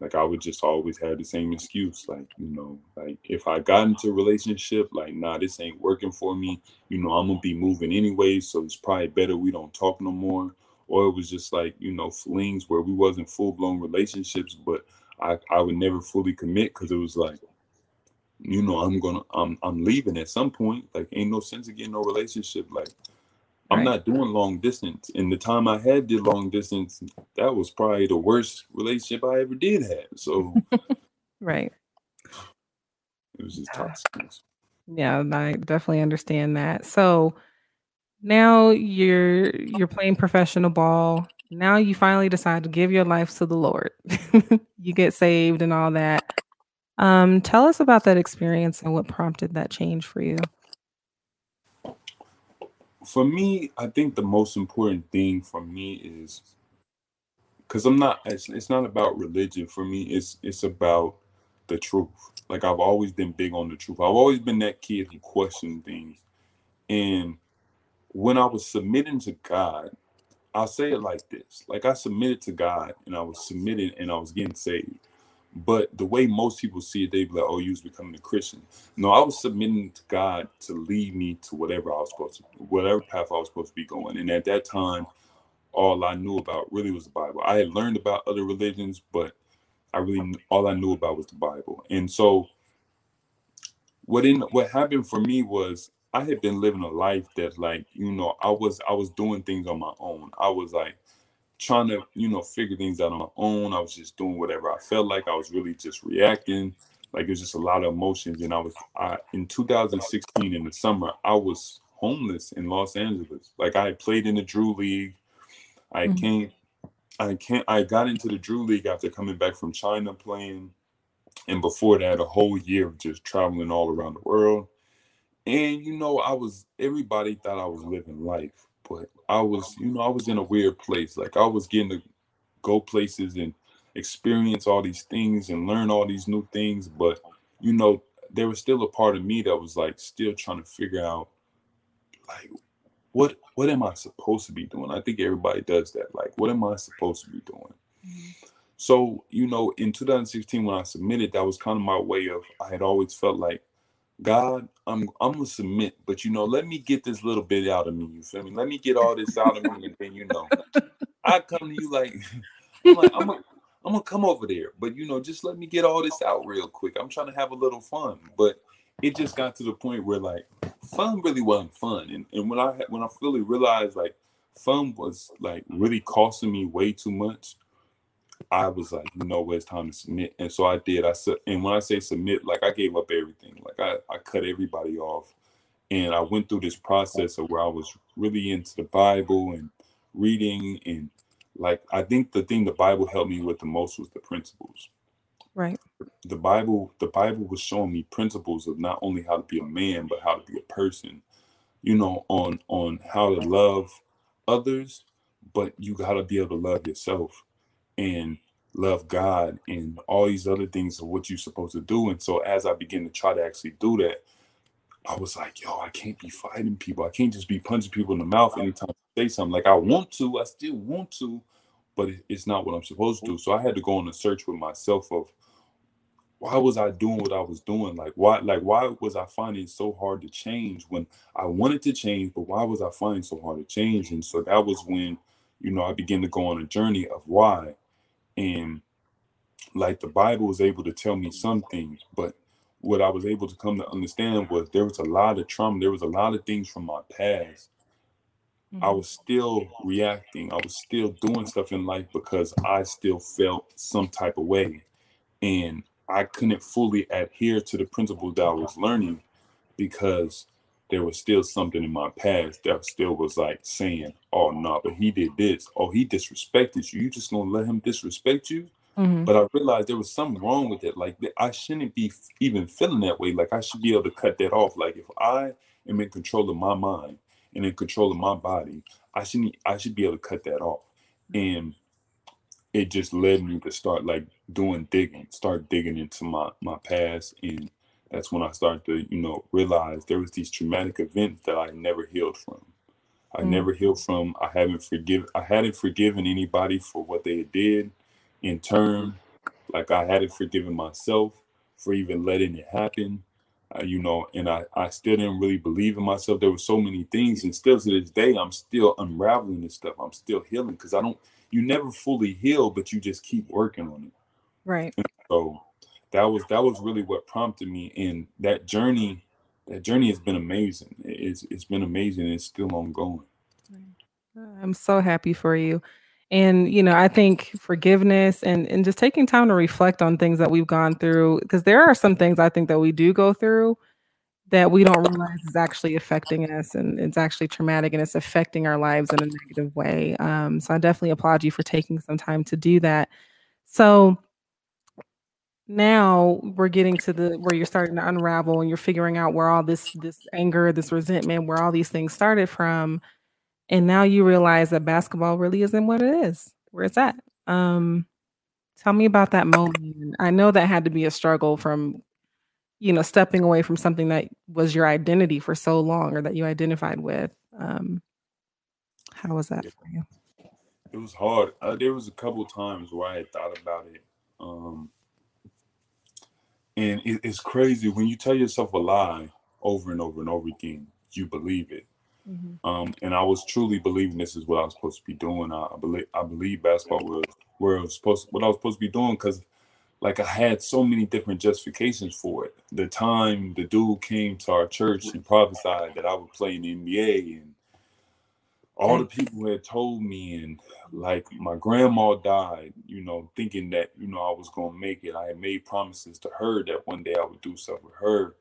like I would just always have the same excuse like you know like if I got into a relationship like nah this ain't working for me you know I'm gonna be moving anyway so it's probably better we don't talk no more or it was just like you know flings where we wasn't full blown relationships, but I I would never fully commit because it was like, you know, I'm gonna I'm I'm leaving at some point. Like, ain't no sense of getting no relationship. Like, I'm right. not doing long distance. And the time I had did long distance, that was probably the worst relationship I ever did have. So, right. It was just ah. toxic. Yeah, I definitely understand that. So now you're you're playing professional ball. Now you finally decide to give your life to the Lord. you get saved and all that. Um, tell us about that experience and what prompted that change for you. For me, I think the most important thing for me is because I'm not. It's, it's not about religion for me. It's it's about the truth. Like I've always been big on the truth. I've always been that kid who questioned things. And when I was submitting to God, I'll say it like this: like I submitted to God, and I was submitted, and I was getting saved. But the way most people see it, they be like, "Oh, you was becoming a Christian." No, I was submitting to God to lead me to whatever I was supposed to, whatever path I was supposed to be going. And at that time, all I knew about really was the Bible. I had learned about other religions, but I really all I knew about was the Bible. And so what in what happened for me was I had been living a life that like, you know, I was I was doing things on my own. I was like trying to, you know, figure things out on my own. I was just doing whatever I felt like. I was really just reacting. Like it was just a lot of emotions. And I was I in 2016 in the summer, I was homeless in Los Angeles. Like I had played in the Drew League. I mm-hmm. came I can't I got into the Drew League after coming back from China playing. And before that, a whole year of just traveling all around the world. And you know, I was everybody thought I was living life, but I was, you know, I was in a weird place. Like I was getting to go places and experience all these things and learn all these new things. But you know, there was still a part of me that was like still trying to figure out like what what am I supposed to be doing? I think everybody does that. Like, what am I supposed to be doing? Mm-hmm. So, you know, in 2016 when I submitted, that was kind of my way of I had always felt like, God, I'm I'm gonna submit, but you know, let me get this little bit out of me. You feel me? Let me get all this out of me, and then you know, I come to you like, I'm like, I'm gonna, I'm gonna come over there, but you know, just let me get all this out real quick. I'm trying to have a little fun, but it just got to the point where like fun really wasn't fun. And, and when I when I fully realized like fun was like really costing me way too much, I was like, you know what, it's time to submit. And so I did. I said, and when I say submit, like I gave up everything. Like I, I cut everybody off. And I went through this process of where I was really into the Bible and reading and like I think the thing the Bible helped me with the most was the principles. Right. The Bible, the Bible was showing me principles of not only how to be a man, but how to be a person. You know, on on how to love others, but you got to be able to love yourself and love God and all these other things of what you're supposed to do. And so as I begin to try to actually do that, I was like, yo, I can't be fighting people. I can't just be punching people in the mouth anytime I say something. Like I want to, I still want to, but it's not what I'm supposed to do. So I had to go on a search with myself of why was I doing what I was doing? Like why like why was I finding so hard to change when I wanted to change, but why was I finding so hard to change? And so that was when, you know, I began to go on a journey of why. And like the Bible was able to tell me some things, but what I was able to come to understand was there was a lot of trauma, there was a lot of things from my past. I mm-hmm. was still reacting. I was still doing stuff in life because I still felt some type of way. And I couldn't fully adhere to the principles that I was learning because there was still something in my past that still was like saying, "Oh no, but he did this. Oh, he disrespected you. You just gonna let him disrespect you?" Mm-hmm. But I realized there was something wrong with it. Like I shouldn't be even feeling that way. Like I should be able to cut that off. Like if I am in control of my mind and in control of my body, I should I should be able to cut that off. And it just led me to start like doing digging, start digging into my my past, and that's when I started to you know realize there was these traumatic events that I never healed from. I mm. never healed from. I haven't forgive. I hadn't forgiven anybody for what they did. In turn, like I hadn't forgiven myself for even letting it happen. Uh, you know, and I, I still didn't really believe in myself. There were so many things, and still to this day, I'm still unraveling this stuff. I'm still healing because I don't you never fully heal, but you just keep working on it. Right. And so that was that was really what prompted me, and that journey, that journey has been amazing. It's it's been amazing. It's still ongoing. I'm so happy for you. And you know, I think forgiveness and and just taking time to reflect on things that we've gone through because there are some things I think that we do go through that we don't realize is actually affecting us and it's actually traumatic and it's affecting our lives in a negative way. Um, so I definitely applaud you for taking some time to do that. So now we're getting to the where you're starting to unravel and you're figuring out where all this this anger, this resentment, where all these things started from. And now you realize that basketball really isn't what it is, where it's at. Um, tell me about that moment. I know that had to be a struggle from, you know, stepping away from something that was your identity for so long or that you identified with. Um, how was that for you? It was hard. Uh, there was a couple times where I had thought about it. Um, and it, it's crazy when you tell yourself a lie over and over and over again, you believe it. Mm-hmm. Um, and I was truly believing this is what I was supposed to be doing. I, I believe I believe basketball was where I was supposed what I was supposed to be doing because like I had so many different justifications for it. The time the dude came to our church and prophesied that I would play in the NBA and all the people had told me and like my grandma died, you know, thinking that, you know, I was gonna make it. I had made promises to her that one day I would do stuff with her.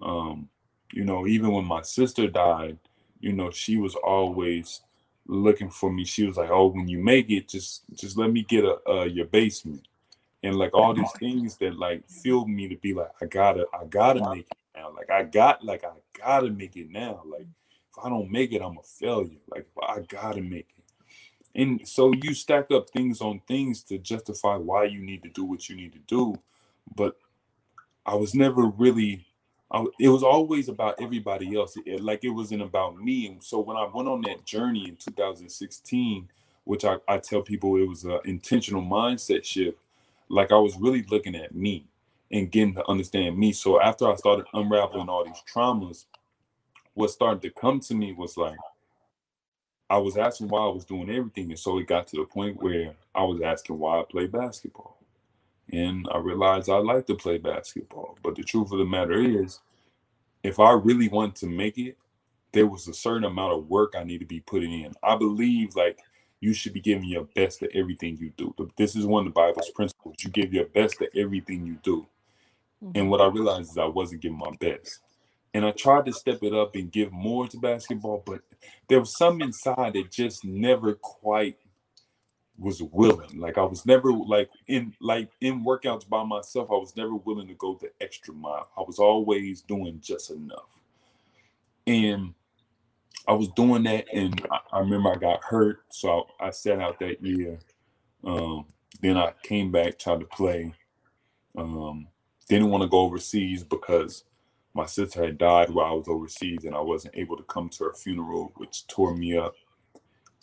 Um, you know, even when my sister died, you know, she was always looking for me. She was like, "Oh, when you make it, just just let me get a uh, your basement." And like all these things that like fueled me to be like, I gotta, I gotta make it now. Like I got, like I gotta make it now. Like if I don't make it, I'm a failure. Like I gotta make it. And so you stack up things on things to justify why you need to do what you need to do. But I was never really I, it was always about everybody else. It, like it wasn't about me. And so when I went on that journey in 2016, which I, I tell people it was an intentional mindset shift, like I was really looking at me and getting to understand me. So after I started unraveling all these traumas, what started to come to me was like, I was asking why I was doing everything. And so it got to the point where I was asking why I play basketball. And I realized I like to play basketball. But the truth of the matter is, if I really want to make it, there was a certain amount of work I need to be putting in. I believe like you should be giving your best to everything you do. This is one of the Bible's principles. You give your best to everything you do. Mm-hmm. And what I realized is I wasn't giving my best. And I tried to step it up and give more to basketball, but there was some inside that just never quite was willing. Like I was never like in like in workouts by myself. I was never willing to go the extra mile. I was always doing just enough. And I was doing that, and I, I remember I got hurt, so I, I sat out that year. Um, then I came back, tried to play. Um, didn't want to go overseas because my sister had died while I was overseas, and I wasn't able to come to her funeral, which tore me up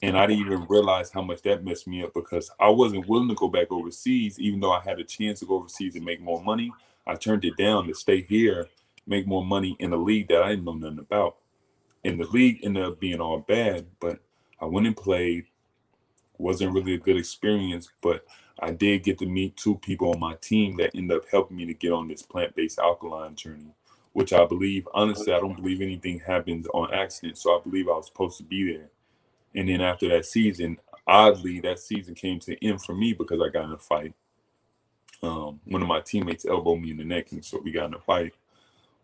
and I didn't even realize how much that messed me up because I wasn't willing to go back overseas, even though I had a chance to go overseas and make more money. I turned it down to stay here, make more money in a league that I didn't know nothing about. And the league ended up being all bad, but I went and played. Wasn't really a good experience, but I did get to meet two people on my team that ended up helping me to get on this plant-based alkaline journey, which I believe, honestly, I don't believe anything happened on accident. So I believe I was supposed to be there and then after that season, oddly, that season came to end for me because I got in a fight. Um, one of my teammates elbowed me in the neck, and so we got in a fight,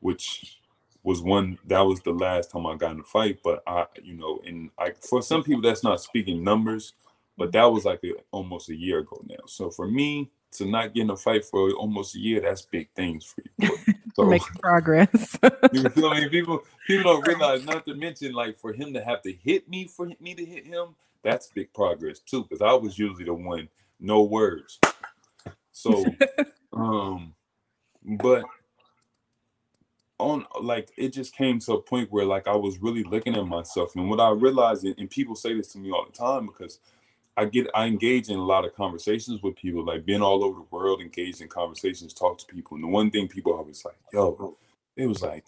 which was one that was the last time I got in a fight. But I, you know, and I for some people that's not speaking numbers, but that was like a, almost a year ago now. So for me to not get in a fight for almost a year, that's big things for you. So, making progress. you feel me? People people don't realize. Not to mention, like for him to have to hit me for me to hit him, that's big progress too. Because I was usually the one, no words. So, um, but on like it just came to a point where like I was really looking at myself, and what I realized, and people say this to me all the time because I get I engage in a lot of conversations with people, like being all over the world, engaged in conversations, talk to people. And the one thing people always like, yo, it was like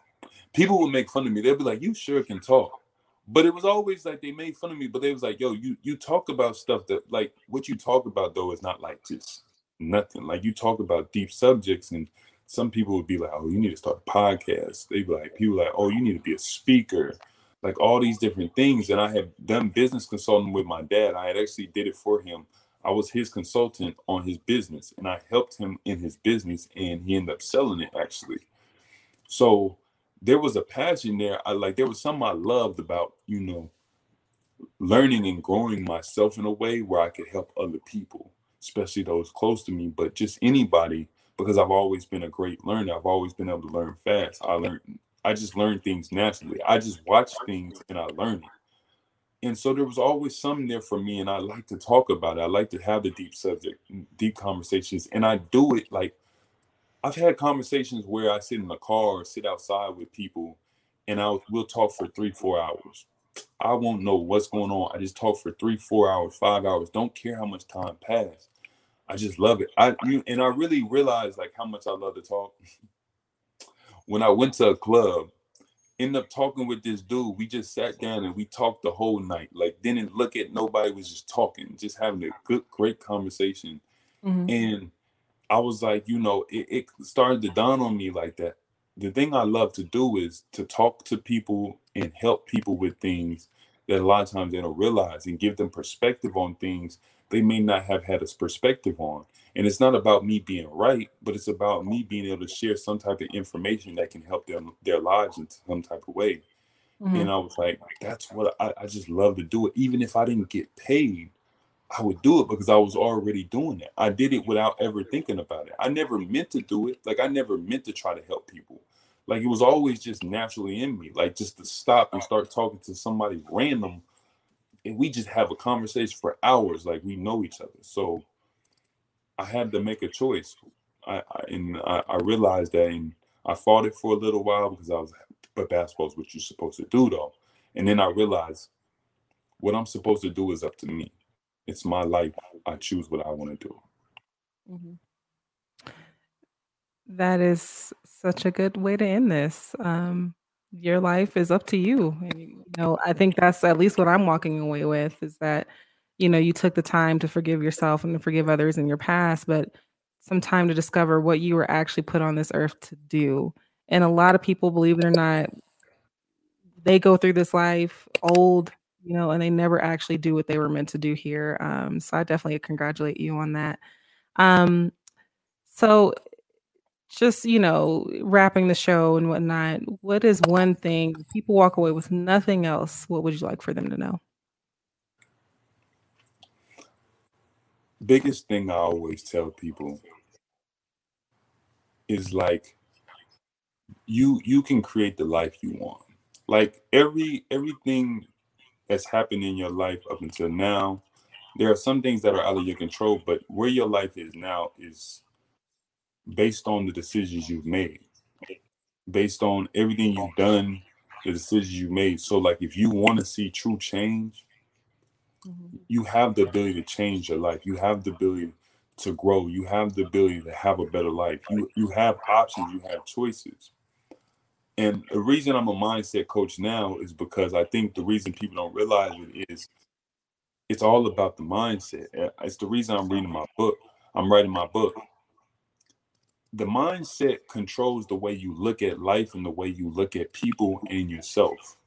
people would make fun of me. They'd be like, You sure can talk. But it was always like they made fun of me, but they was like, yo, you you talk about stuff that like what you talk about though is not like just nothing. Like you talk about deep subjects and some people would be like, Oh, you need to start a podcast. They'd be like, people like, oh, you need to be a speaker like all these different things. And I had done business consulting with my dad. I had actually did it for him. I was his consultant on his business and I helped him in his business and he ended up selling it actually. So there was a passion there. I like there was something I loved about, you know, learning and growing myself in a way where I could help other people, especially those close to me, but just anybody because I've always been a great learner. I've always been able to learn fast. I learned I just learn things naturally. I just watch things and I learn it. and so there was always something there for me and i like to talk about it. I like to have the deep subject mm, deep conversations and i do it like i've had conversations where i sit in the car or sit outside with people and i will talk for three four hours. I won't know what's going on. I just talk for three four hours five hours. Don't care how much time passed. I just love it. I and i really realized like how much i love to talk when i went to a club end up talking with this dude. We just sat down and we talked the whole night. Like didn't look at nobody, was just talking, just having a good, great conversation. Mm-hmm. And I was like, you know, it, it started to dawn on me like that. The thing I love to do is to talk to people and help people with things that a lot of times they don't realize and give them perspective on things they may not have had a perspective on. And it's not about me being right, but it's about me being able to share some type of information that can help them their lives in some type of way. Mm-hmm. And I was like, that's what I, I just love to do it. Even if I didn't get paid, I would do it because I was already doing it. I did it without ever thinking about it. I never meant to do it. Like I never meant to try to help people. Like it was always just naturally in me. Like just to stop and start talking to somebody random and we just have a conversation for hours like we know each other. So I had to make a choice. I, I and I, I, realized that, and I fought it for a little while because I was, but basketball is what you're supposed to do, though. And then I realized what I'm supposed to do is up to me. It's my life. I choose what I want to do. Mm-hmm. That is such a good way to end this. Um, your life is up to you. And, you know, I think that's at least what I'm walking away with is that you know you took the time to forgive yourself and to forgive others in your past but some time to discover what you were actually put on this earth to do. And a lot of people believe it or not they go through this life old you know and they never actually do what they were meant to do here um, so i definitely congratulate you on that. Um, so just you know wrapping the show and whatnot what is one thing people walk away with nothing else what would you like for them to know biggest thing I always tell people is like you you can create the life you want. Like every everything that's happened in your life up until now, there are some things that are out of your control, but where your life is now is based on the decisions you've made. Based on everything you've done, the decisions you made. So like if you want to see true change, Mm-hmm. You have the ability to change your life. You have the ability to grow. You have the ability to have a better life. You you have options. You have choices. And the reason I'm a mindset coach now is because I think the reason people don't realize it is it's all about the mindset. It's the reason I'm reading my book. I'm writing my book. The mindset controls the way you look at life and the way you look at people and yourself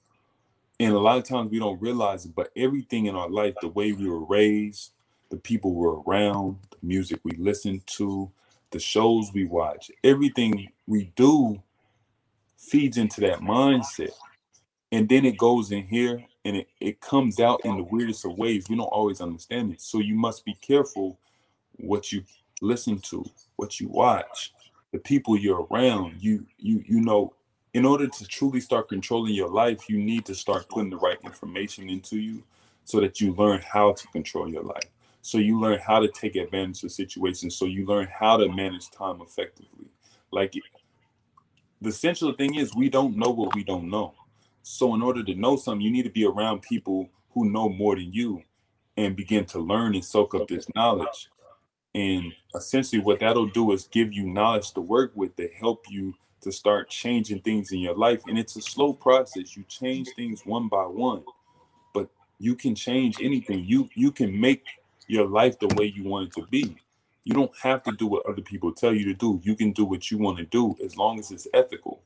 and a lot of times we don't realize it, but everything in our life, the way we were raised, the people we're around, the music we listen to, the shows we watch, everything we do feeds into that mindset. And then it goes in here and it, it comes out in the weirdest of ways. We don't always understand it. So you must be careful what you listen to, what you watch, the people you're around. You you you know, in order to truly start controlling your life, you need to start putting the right information into you so that you learn how to control your life. So you learn how to take advantage of situations. So you learn how to manage time effectively. Like the essential thing is we don't know what we don't know. So in order to know something, you need to be around people who know more than you and begin to learn and soak up this knowledge. And essentially what that'll do is give you knowledge to work with to help you to start changing things in your life. And it's a slow process. You change things one by one, but you can change anything. You you can make your life the way you want it to be. You don't have to do what other people tell you to do. You can do what you want to do as long as it's ethical.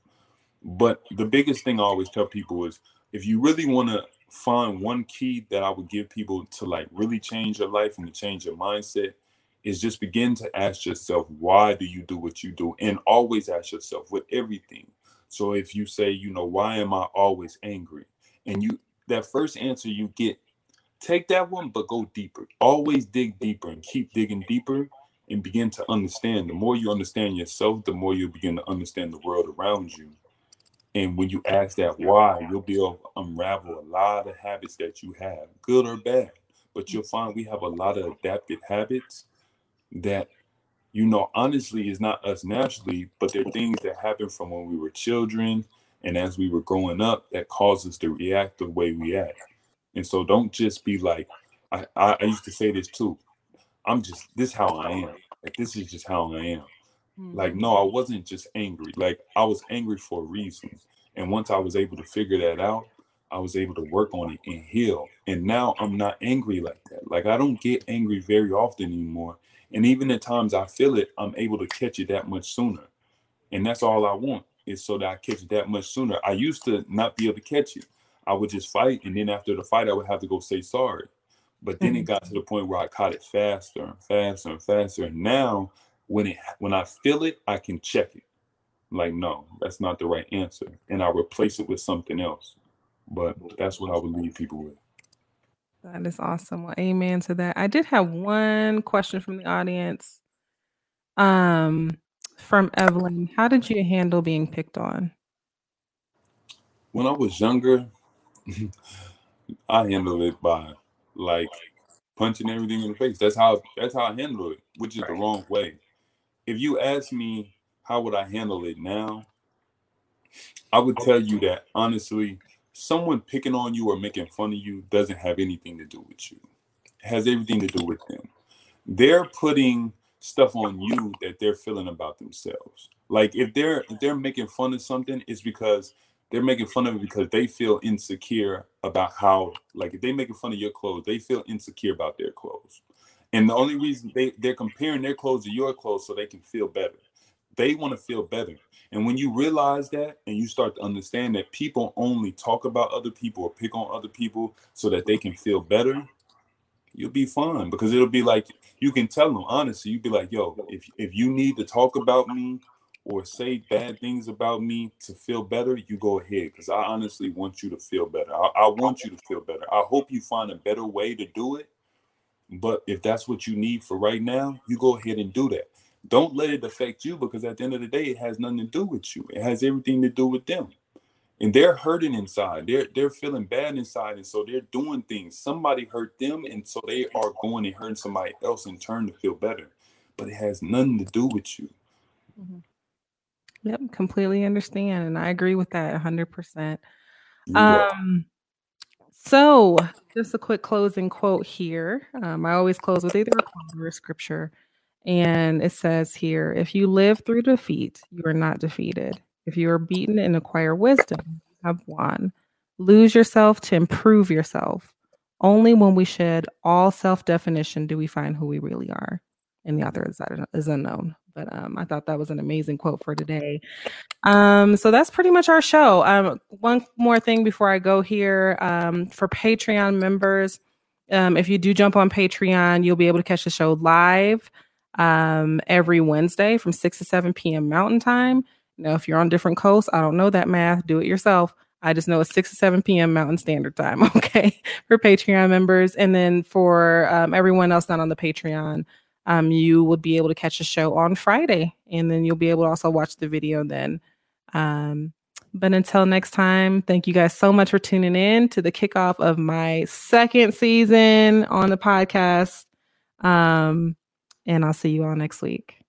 But the biggest thing I always tell people is if you really want to find one key that I would give people to like really change your life and to change your mindset is just begin to ask yourself, why do you do what you do? And always ask yourself with everything. So if you say, you know, why am I always angry? And you that first answer you get, take that one, but go deeper. Always dig deeper and keep digging deeper and begin to understand. The more you understand yourself, the more you begin to understand the world around you. And when you ask that why, you'll be able to unravel a lot of habits that you have, good or bad. But you'll find we have a lot of adapted habits that, you know, honestly is not us naturally, but they're things that happen from when we were children and as we were growing up that cause us to react the way we act. And so don't just be like, I, I, I used to say this too. I'm just this how I am. Like this is just how I am. Mm-hmm. Like no, I wasn't just angry. Like I was angry for a reason. And once I was able to figure that out, I was able to work on it and heal. And now I'm not angry like that. Like I don't get angry very often anymore. And even at times I feel it, I'm able to catch it that much sooner. And that's all I want is so that I catch it that much sooner. I used to not be able to catch it. I would just fight, and then after the fight, I would have to go say sorry. But then mm-hmm. it got to the point where I caught it faster and faster and faster. And now when it when I feel it, I can check it. Like, no, that's not the right answer. And I replace it with something else. But that's what I would leave people with. That is awesome. Well, amen to that. I did have one question from the audience. Um, from Evelyn. How did you handle being picked on? When I was younger, I handled it by like punching everything in the face. That's how that's how I handle it, which is right. the wrong way. If you ask me how would I handle it now, I would tell you that honestly, someone picking on you or making fun of you doesn't have anything to do with you. It has everything to do with them. They're putting stuff on you that they're feeling about themselves. Like if they're if they're making fun of something, it's because they're making fun of it because they feel insecure about how like if they making fun of your clothes, they feel insecure about their clothes. And the only reason they, they're comparing their clothes to your clothes so they can feel better. They want to feel better. And when you realize that and you start to understand that people only talk about other people or pick on other people so that they can feel better, you'll be fine because it'll be like you can tell them honestly. You'd be like, "Yo, if if you need to talk about me or say bad things about me to feel better, you go ahead because I honestly want you to feel better. I, I want you to feel better. I hope you find a better way to do it. But if that's what you need for right now, you go ahead and do that. Don't let it affect you because at the end of the day, it has nothing to do with you. It has everything to do with them and they're hurting inside. They're they're feeling bad inside, and so they're doing things. Somebody hurt them, and so they are going and hurting somebody else in turn to feel better. But it has nothing to do with you. Mm-hmm. Yep, completely understand, and I agree with that hundred percent. Um, so just a quick closing quote here. Um, I always close with either a quote or a scripture, and it says here: "If you live through defeat, you are not defeated." If you are beaten and acquire wisdom, you have won. Lose yourself to improve yourself. Only when we shed all self definition do we find who we really are. And the author is, is unknown. But um, I thought that was an amazing quote for today. Um, so that's pretty much our show. Um, one more thing before I go here um, for Patreon members, um, if you do jump on Patreon, you'll be able to catch the show live um, every Wednesday from 6 to 7 p.m. Mountain Time. Now, if you're on different coasts, I don't know that math. Do it yourself. I just know it's 6 to 7 p.m. Mountain Standard Time, okay, for Patreon members. And then for um, everyone else not on the Patreon, um, you will be able to catch the show on Friday. And then you'll be able to also watch the video then. Um, but until next time, thank you guys so much for tuning in to the kickoff of my second season on the podcast. Um, and I'll see you all next week.